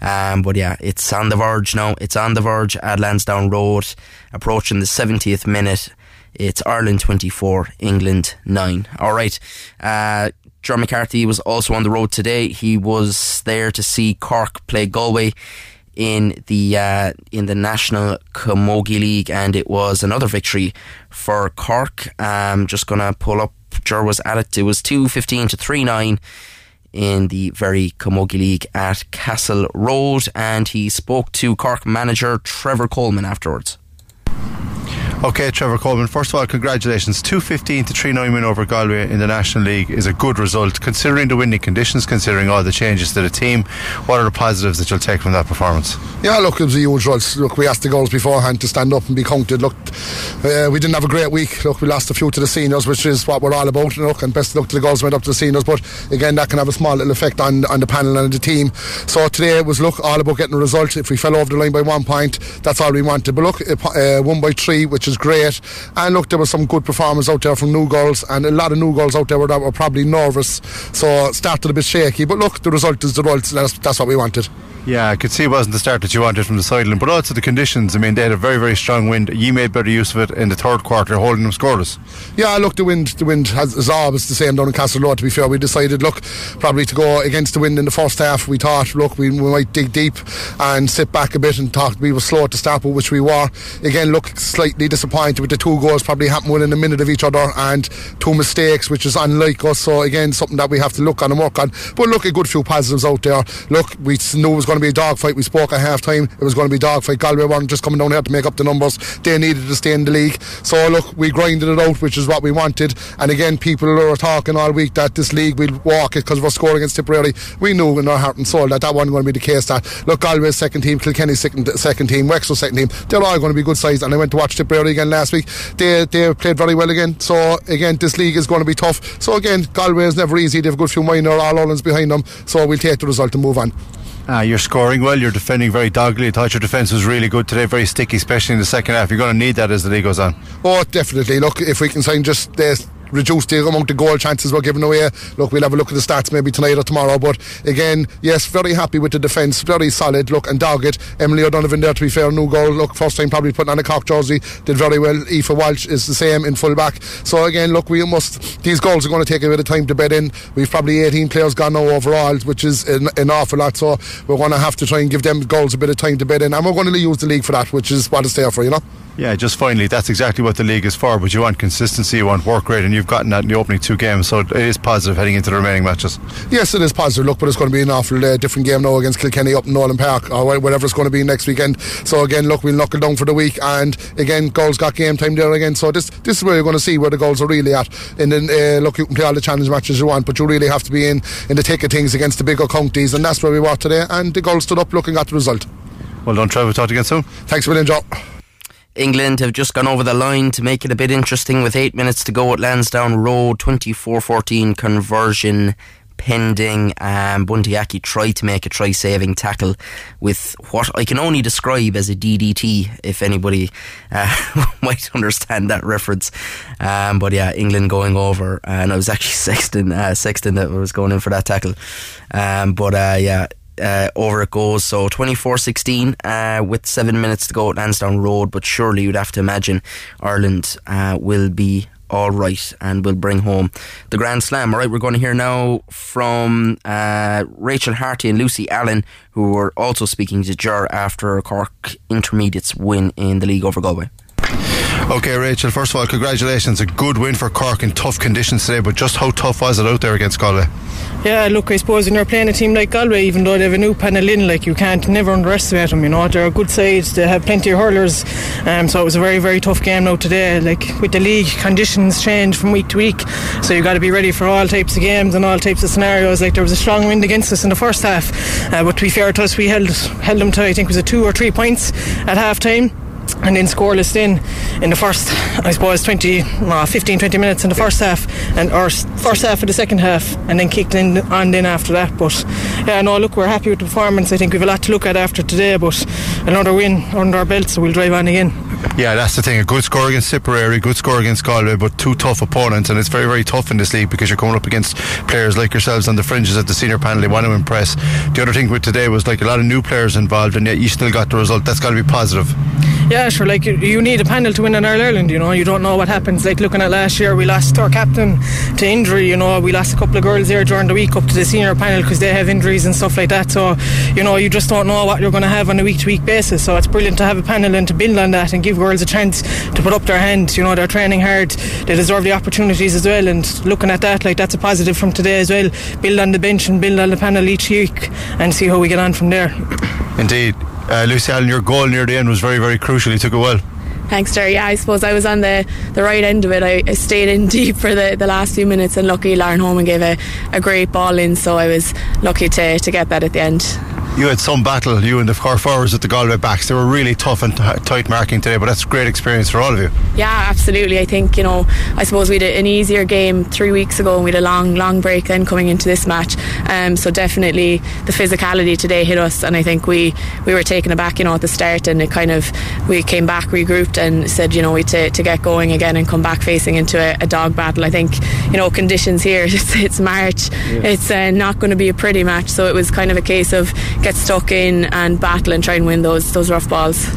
Um, but yeah, it's on the verge now. It's on the verge at Lansdowne Road, approaching the 70th minute. It's Ireland 24, England 9. All right. Uh, John McCarthy was also on the road today. He was there to see Cork play Galway in the uh, in the National Camogie League, and it was another victory for Cork. I'm just gonna pull up. Ger was at it. It was two fifteen to three nine in the very Camogie League at Castle Road, and he spoke to Cork manager Trevor Coleman afterwards. Okay, Trevor Coleman, first of all, congratulations. 215 to 3 9 win over Galway in the National League is a good result considering the winning conditions, considering all the changes to the team. What are the positives that you'll take from that performance? Yeah, look, it was a huge result. Look, we asked the goals beforehand to stand up and be counted. Look, uh, we didn't have a great week. Look, we lost a few to the seniors, which is what we're all about. Look, and best look to the girls went up to the seniors, but again, that can have a small little effect on, on the panel and the team. So today it was, look, all about getting a result. If we fell over the line by one point, that's all we wanted. But look, uh, one by three, which is great. And look, there were some good performers out there from new girls, and a lot of new girls out there that were probably nervous. So started a bit shaky, but look, the result is the result. That's, that's what we wanted. Yeah, I could see it wasn't the start that you wanted from the sideline, but also the conditions. I mean, they had a very, very strong wind. You made better use of it in the third quarter, holding them scoreless. Yeah, look, the wind, the wind has, is always the same down in Castle Road. To be fair, we decided, look, probably to go against the wind in the first half. We thought, look, we, we might dig deep and sit back a bit and thought we were slow to start, which we were. Again, look, slightly disappointed with the two goals probably happened within a minute of each other and two mistakes, which is unlike us. So again, something that we have to look on and work on. But look, a good few positives out there. Look, we knew it was going to be a dogfight. We spoke at half time. It was going to be a dogfight. Galway weren't just coming down here to make up the numbers. They needed to stay in the league. So look, we grinded it out, which is what we wanted. And again, people were talking all week that this league will walk it because we're scoring against Tipperary. We knew in our heart and soul that that wasn't going to be the case. That look, Galway's second team, Kilkenny's second, second team, Wexford's second team, they're all going to be good sides. And I went to watch Tipperary again last week. They they played very well again. So again, this league is going to be tough. So again, Galway is never easy. They've a good few minor all Irelands behind them. So we'll take the result and move on. Ah, you're scoring well. You're defending very doggedly. I thought your defence was really good today, very sticky, especially in the second half. You're going to need that as the league goes on. Oh, definitely. Look, if we can sign just this reduce the amount of goal chances we're giving away. Look, we'll have a look at the stats maybe tonight or tomorrow. But again, yes, very happy with the defence, very solid. Look, and dogged. Emily O'Donovan there, to be fair, new goal. Look, first time probably putting on a Cork jersey, did very well. Aoife Walsh is the same in full back. So again, look, we must, these goals are going to take a bit of time to bed in. We've probably 18 players gone now overall, which is an, an awful lot. So we're going to have to try and give them goals a bit of time to bed in. And we're going to use the league for that, which is what it's there for, you know? Yeah, just finally, that's exactly what the league is for. But you want consistency, you want work rate, and you've gotten that in the opening two games. So it is positive heading into the remaining matches. Yes, it is positive. Look, but it's going to be an awful uh, different game now against Kilkenny up in Nolan Park or whatever it's going to be next weekend. So again, look, we'll knuckle down for the week, and again, goals got game time there again. So this this is where you're going to see where the goals are really at. And then uh, look, you can play all the challenge matches you want, but you really have to be in in the thick of things against the bigger counties, and that's where we were today. And the goals stood up, looking at the result. Well done, Trevor. Talk to again soon. Thanks million, Joe. England have just gone over the line to make it a bit interesting with eight minutes to go at Lansdowne Road, 24 14 conversion pending. Um, Bundee Aki tried to make a try saving tackle with what I can only describe as a DDT, if anybody uh, [LAUGHS] might understand that reference. Um, but yeah, England going over, and I was actually [LAUGHS] Sexton, uh, Sexton that was going in for that tackle. Um, but uh, yeah, uh, over it goes. So 24 16 uh, with seven minutes to go at Lansdowne Road. But surely you'd have to imagine Ireland uh, will be all right and will bring home the Grand Slam. All right, we're going to hear now from uh, Rachel Harty and Lucy Allen, who were also speaking to Ger after Cork Intermediates win in the league over Galway. Okay, Rachel, first of all, congratulations. A good win for Cork in tough conditions today, but just how tough was it out there against Galway? Yeah, look, I suppose when you're playing a team like Galway, even though they have a new panel in, like you can't never underestimate them. You know, they're a good side. They have plenty of hurlers, um, so it was a very, very tough game now today. Like with the league, conditions change from week to week, so you've got to be ready for all types of games and all types of scenarios. Like there was a strong wind against us in the first half, uh, but to be fair to us, we held held them to I think it was a two or three points at half time and then scoreless then in the first I suppose 20 uh, 15 20 minutes in the first half and or first half of the second half and then kicked in on then after that but yeah no look we're happy with the performance I think we've a lot to look at after today but another win under our belt so we'll drive on again Yeah, that's the thing. A good score against Tipperary, good score against Galway, but two tough opponents, and it's very, very tough in this league because you're coming up against players like yourselves on the fringes of the senior panel. They want to impress. The other thing with today was like a lot of new players involved, and yet you still got the result. That's got to be positive. Yeah, sure. Like you, you need a panel to win in All Ireland. You know, you don't know what happens. Like looking at last year, we lost our captain to injury. You know, we lost a couple of girls there during the week up to the senior panel because they have injuries and stuff like that. So, you know, you just don't know what you're going to have on a week to week basis. So it's brilliant to have a panel and to build on that and give girls a chance to put up their hands. You know, they're training hard. They deserve the opportunities as well. And looking at that, like that's a positive from today as well. Build on the bench and build on the panel each week and see how we get on from there. Indeed. Uh, Lucy Allen, your goal near the end was very, very crucial. You took it well. Thanks, Jerry. Yeah, I suppose I was on the, the right end of it. I, I stayed in [LAUGHS] deep for the, the last few minutes, and lucky Lauren Holman gave a, a great ball in, so I was lucky to, to get that at the end. You had some battle, you and the car forwards at the Galway backs. They were really tough and t- tight marking today, but that's a great experience for all of you. Yeah, absolutely. I think, you know, I suppose we had an easier game three weeks ago and we had a long, long break then coming into this match. Um, so definitely the physicality today hit us and I think we, we were taken aback, you know, at the start and it kind of, we came back, regrouped and said, you know, we to, to get going again and come back facing into a, a dog battle. I think, you know, conditions here, [LAUGHS] it's, it's March, yeah. it's uh, not going to be a pretty match. So it was kind of a case of get stuck in and battle and try and win those those rough balls.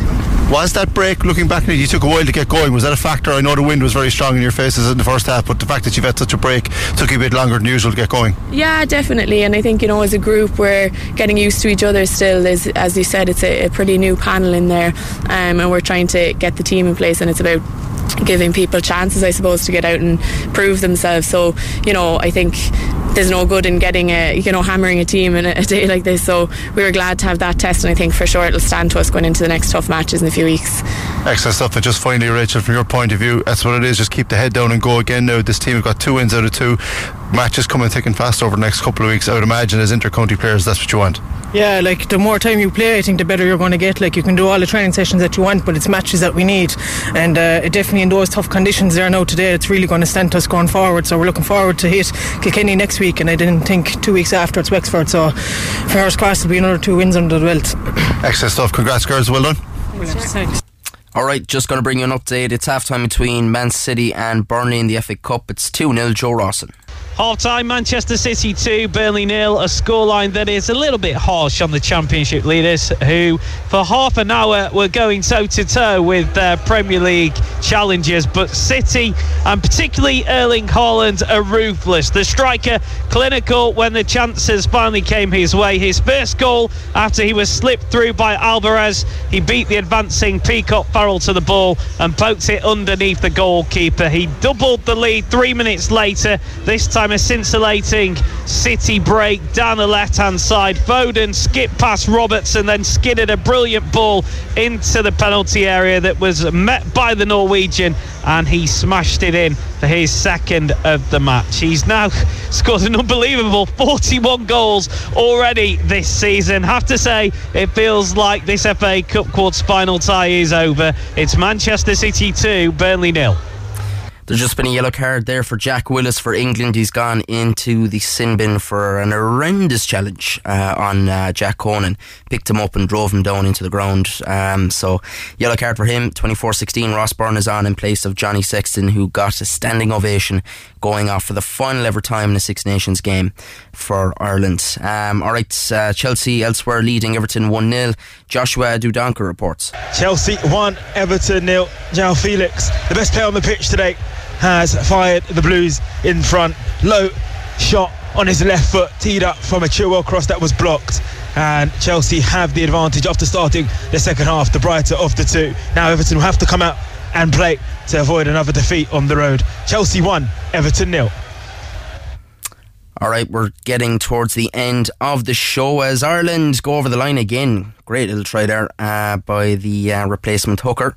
Was that break, looking back at it, you took a while to get going, was that a factor? I know the wind was very strong in your faces in the first half, but the fact that you've had such a break took you a bit longer than usual to get going. Yeah, definitely. And I think, you know, as a group, we're getting used to each other still. There's, as you said, it's a, a pretty new panel in there, um, and we're trying to get the team in place, and it's about giving people chances, I suppose, to get out and prove themselves. So, you know, I think there's no good in getting a you know hammering a team in a, a, day like this. So we were glad to have that test, and I think for sure it'll stand to us going into the next tough matches in a few weeks. Excellent stuff. And just finally, Rachel, from your point of view, that's what it is. Just keep the head down and go again. Now this team have got two wins out of two. Matches coming thick and fast over the next couple of weeks. I would imagine as inter-county players, that's what you want. Yeah, like the more time you play, I think the better you're going to get. Like you can do all the training sessions that you want, but it's matches that we need, and uh, definitely in those tough conditions there now today, it's really going to stand us going forward. So we're looking forward to hit Kilkenny next week, and I didn't think two weeks after it's Wexford. So fingers crossed, it'll be another two wins under the belt. Excellent stuff. Congrats, girls. Well done. Thanks. All right, just going to bring you an update. It's halftime between Man City and Burnley in the FA Cup. It's 2 0 Joe Rawson. Half time, Manchester City 2, Burnley nil. A scoreline that is a little bit harsh on the Championship leaders, who for half an hour were going toe to toe with their Premier League challengers. But City, and particularly Erling Haaland, are ruthless. The striker, clinical when the chances finally came his way. His first goal after he was slipped through by Alvarez, he beat the advancing Peacock Farrell to the ball and poked it underneath the goalkeeper. He doubled the lead three minutes later, this time a scintillating City break down the left hand side. Foden skipped past Roberts and then skidded a brilliant ball into the penalty area that was met by the Norwegian and he smashed it in for his second of the match. He's now [LAUGHS] scored an unbelievable 41 goals already this season. Have to say, it feels like this FA Cup quarter final tie is over. It's Manchester City 2, Burnley nil. There's just been a yellow card there for Jack Willis for England. He's gone into the sin bin for an horrendous challenge uh, on uh, Jack Conan. Picked him up and drove him down into the ground. Um, so, yellow card for him. 24 16. Ross Byrne is on in place of Johnny Sexton, who got a standing ovation going off for the final ever time in a Six Nations game for Ireland. Um, all right, uh, Chelsea elsewhere leading Everton 1 0. Joshua Dudonka reports. Chelsea 1, Everton nil. João Felix, the best player on the pitch today has fired the Blues in front. Low shot on his left foot, teed up from a Chilwell cross that was blocked. And Chelsea have the advantage after starting the second half, the brighter of the two. Now Everton will have to come out and play to avoid another defeat on the road. Chelsea 1, Everton nil. All right, we're getting towards the end of the show as Ireland go over the line again. Great little try there uh, by the uh, replacement hooker.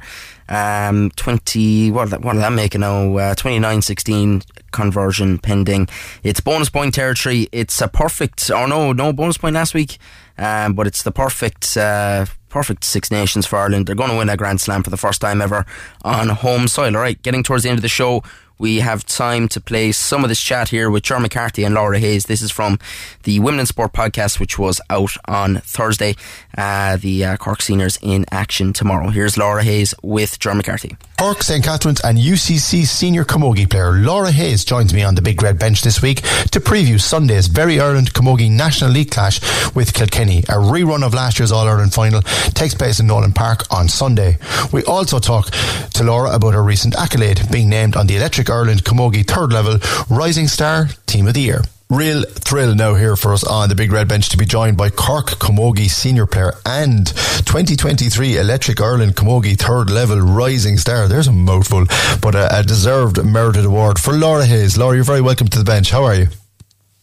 Um, 20, what, what are that making now? Uh, 29 16 conversion pending. It's bonus point territory. It's a perfect, or no, no bonus point last week, um, but it's the perfect. Uh, perfect Six Nations for Ireland. They're going to win a Grand Slam for the first time ever on home soil. All right, getting towards the end of the show, we have time to play some of this chat here with Ger McCarthy and Laura Hayes. This is from the Women in Sport podcast, which was out on Thursday. Uh, the uh, Cork seniors in action tomorrow. Here's Laura Hayes with Ger McCarthy. Cork, St. Catherine's and UCC senior camogie player Laura Hayes joins me on the Big Red Bench this week to preview Sunday's Very Ireland Camogie National League clash with Kilkenny. A rerun of last year's All Ireland final takes place in Nolan Park on Sunday. We also talk to Laura about her recent accolade, being named on the Electric Ireland Camogie third level Rising Star Team of the Year. Real thrill now here for us on the big red bench to be joined by Cork Camogie senior player and 2023 Electric Ireland Camogie third level rising star. There's a mouthful, but a, a deserved merited award for Laura Hayes. Laura, you're very welcome to the bench. How are you?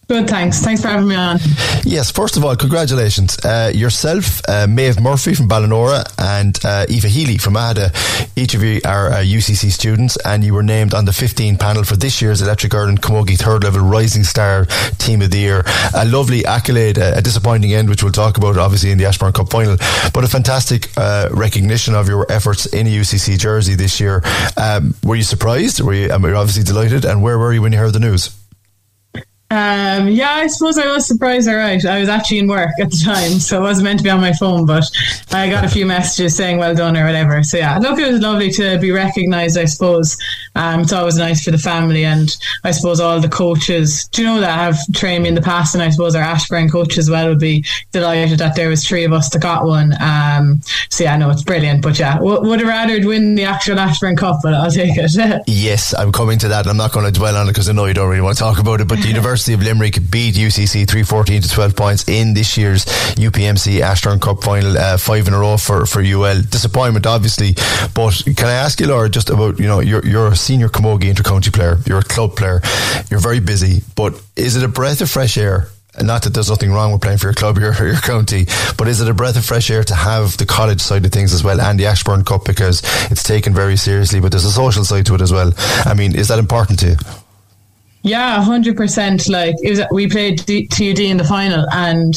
Good, thanks. Thanks for having me on. Yes, first of all, congratulations. Uh, yourself, uh, Maeve Murphy from Ballinora, and uh, Eva Healy from ADA, Each of you are UCC uh, students, and you were named on the 15 panel for this year's Electric Ireland Camogie Third Level Rising Star Team of the Year. A lovely accolade, a disappointing end, which we'll talk about obviously in the Ashbourne Cup final, but a fantastic uh, recognition of your efforts in a UCC jersey this year. Um, were you surprised? Were you, um, you're obviously delighted, and where were you when you heard the news? Um, yeah, I suppose I was surprised. All right, I was actually in work at the time, so I wasn't meant to be on my phone, but I got a few messages saying "well done" or whatever. So yeah, look, it was lovely to be recognised. I suppose um, it's always nice for the family, and I suppose all the coaches, do you know that have trained me in the past, and I suppose our Ashbourne coach as well would be delighted that there was three of us that got one. Um, so yeah, no, it's brilliant. But yeah, w- would have rather win the actual Ashbourne Cup, but I'll take it. [LAUGHS] yes, I'm coming to that. I'm not going to dwell on it because I know you don't really want to talk about it, but the University [LAUGHS] University of Limerick beat UCC 314 to 12 points in this year's UPMC Ashbourne Cup final, uh, five in a row for, for UL. Disappointment, obviously, but can I ask you, Laura, just about, you know, you're, you're a senior camogie intercounty player, you're a club player, you're very busy, but is it a breath of fresh air not that there's nothing wrong with playing for your club [LAUGHS] or your county, but is it a breath of fresh air to have the college side of things as well and the Ashbourne Cup because it's taken very seriously, but there's a social side to it as well. I mean, is that important to you? Yeah, hundred percent. Like it was, we played TUD in the final, and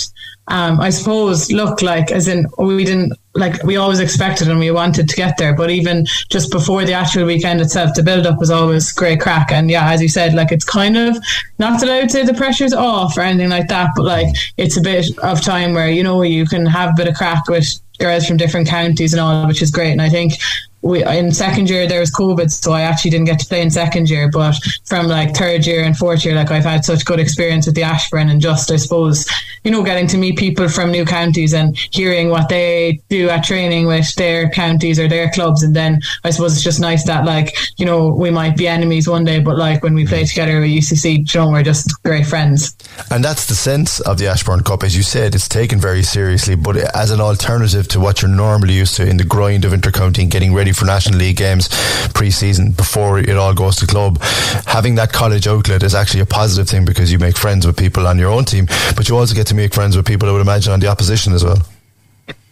um, I suppose look like as in we didn't like we always expected and we wanted to get there, but even just before the actual weekend itself, the build up was always great crack. And yeah, as you said, like it's kind of not that I would say the pressure's off or anything like that, but like it's a bit of time where you know you can have a bit of crack with girls from different counties and all, which is great. And I think we in second year there was COVID, so I actually didn't get to play in second year. But from like third year and fourth year, like I've had such good experience with the Ashbourne and just I suppose you know getting to meet people from new counties and hearing what they do at training with their counties or their clubs, and then I suppose it's just nice that like you know we might be enemies one day, but like when we play together with UCC, you know we're just great friends. And that's the sense of the Ashbourne Cup, as you said, it's taken very seriously, but as an alternative to what you're normally used to in the grind of intercounty and getting ready for National League games pre-season before it all goes to club. Having that college outlet is actually a positive thing because you make friends with people on your own team, but you also get to make friends with people I would imagine on the opposition as well.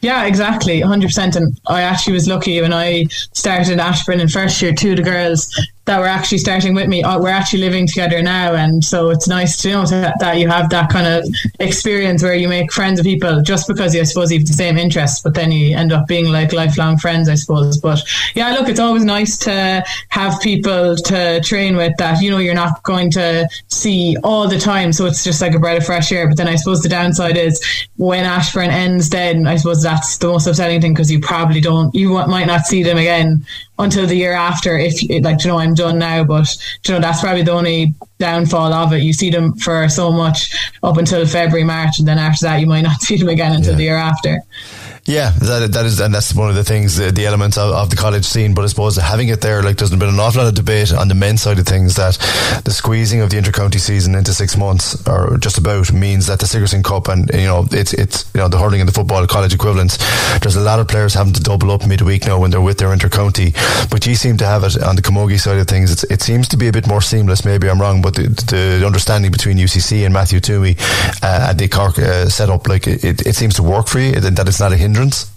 Yeah, exactly, 100%. And I actually was lucky when I started in Ashbourne in first year, two of the girls that were actually starting with me. Uh, we're actually living together now, and so it's nice to know that, that you have that kind of experience where you make friends with people just because you, I suppose you have the same interests, but then you end up being like lifelong friends, I suppose. But yeah, look, it's always nice to have people to train with that you know you're not going to see all the time, so it's just like a breath of fresh air. But then I suppose the downside is when Ashbourne ends, then I suppose that's the most upsetting thing because you probably don't, you might not see them again until the year after. If like, you know, I'm done now, but you know, that's probably the only downfall of it. You see them for so much up until February, March, and then after that, you might not [LAUGHS] see them again until yeah. the year after. Yeah, that, that is, and that's one of the things, the, the elements of, of, the college scene. But I suppose having it there, like, there's been an awful lot of debate on the men's side of things that the squeezing of the intercounty season into six months, or just about, means that the Sigerson Cup and you know it's it's you know the hurling and the football college equivalents. There's a lot of players having to double up midweek now when they're with their intercounty. But you seem to have it on the Camogie side of things. It's, it seems to be a bit more seamless. Maybe I'm wrong, but the, the understanding between UCC and Matthew Twomey uh, and the Cork uh, setup, like it, it seems to work for you. That it's not a hindrance.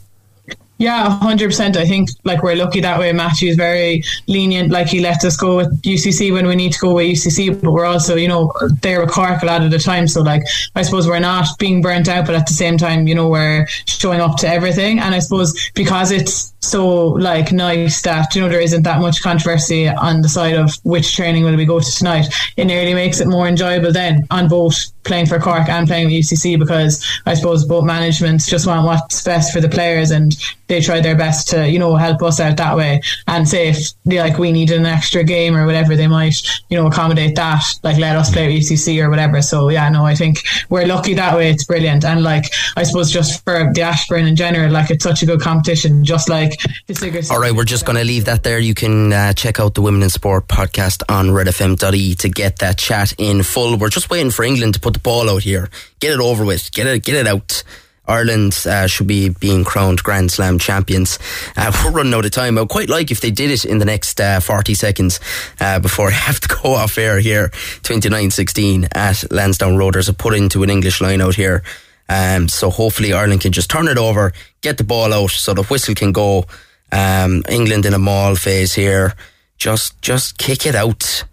Yeah, hundred percent. I think like we're lucky that way. Matthew's very lenient. Like he lets us go with UCC when we need to go with UCC, but we're also you know there with Cork a lot of the time. So like I suppose we're not being burnt out, but at the same time you know we're showing up to everything. And I suppose because it's so like nice that you know there isn't that much controversy on the side of which training will we go to tonight. It nearly makes it more enjoyable then on both playing for Cork and playing with UCC because I suppose both managements just want what's best for the players and they try their best to you know help us out that way. And say if they like we need an extra game or whatever they might you know accommodate that like let us play UCC or whatever. So yeah no I think we're lucky that way. It's brilliant. And like I suppose just for the Ashbourne in general like it's such a good competition just like the Siggers all right we're just to leave that there. You can uh, check out the Women in Sport podcast on redfm.e to get that chat in full. We're just waiting for England to put the ball out here. Get it over with. Get it get it out Ireland uh, should be being crowned Grand Slam champions. Uh, [LAUGHS] we're running out of time. I quite like if they did it in the next uh, 40 seconds uh, before [LAUGHS] I have to go off air here. 29-16 at Lansdowne Road. There's a put into an English line out here. Um, so hopefully Ireland can just turn it over, get the ball out so the whistle can go. Um, England in a maul phase here. Just, just kick it out.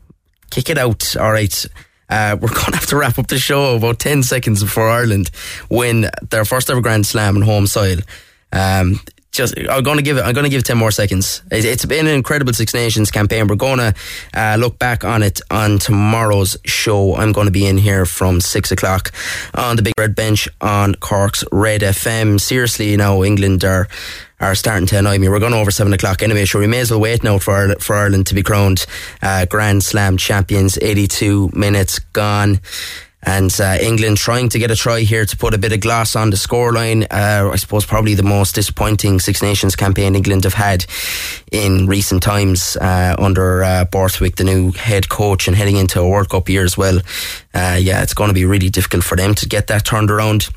Kick it out. All right. Uh, we're [LAUGHS] going to have to wrap up the show about 10 seconds before Ireland win their first ever Grand Slam on home soil. Um, just I'm going to give it. I'm going to give it ten more seconds. It's been an incredible Six Nations campaign. We're going to uh, look back on it on tomorrow's show. I'm going to be in here from six o'clock on the big red bench on Cork's Red FM. Seriously, you know, England are are starting to annoy me. We're going over seven o'clock anyway, so we may as well wait now for for Ireland to be crowned uh, Grand Slam champions. Eighty-two minutes gone. And uh, England trying to get a try here to put a bit of gloss on the scoreline. Uh, I suppose probably the most disappointing Six Nations campaign England have had in recent times uh, under uh, Borthwick, the new head coach, and heading into a World Cup year as well. Uh, yeah, it's going to be really difficult for them to get that turned around.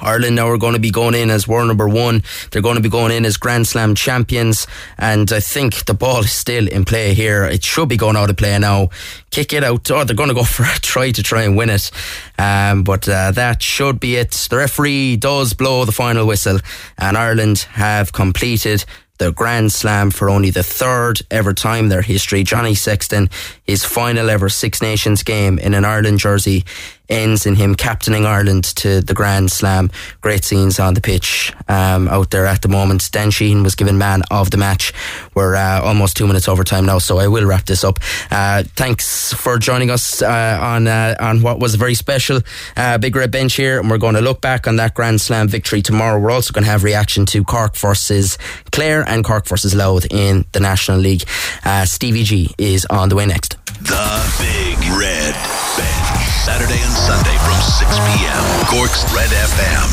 Ireland now are going to be going in as world number one. They're going to be going in as Grand Slam champions. And I think the ball is still in play here. It should be going out of play now. Kick it out. Oh, they're going to go [LAUGHS] for a try to try and win it. Um, but uh, that should be it. The referee does blow the final whistle. And Ireland have completed the Grand Slam for only the third ever time in their history. Johnny Sexton, his final ever Six Nations game in an Ireland jersey ends in him captaining Ireland to the Grand Slam. Great scenes on the pitch um, out there at the moment. Dan Sheehan was given man of the match. We're uh, almost two minutes over time now, so I will wrap this up. Uh, thanks for joining us uh, on uh, on what was a very special uh, Big Red Bench here, and we're going to look back on that Grand Slam victory tomorrow. We're also going to have reaction to Cork versus Clare and Cork versus Louth in the National League. Uh, Stevie G is on the way next. The Big Red Bench. Saturday and Sunday from 6 p.m. Cork's Red FM.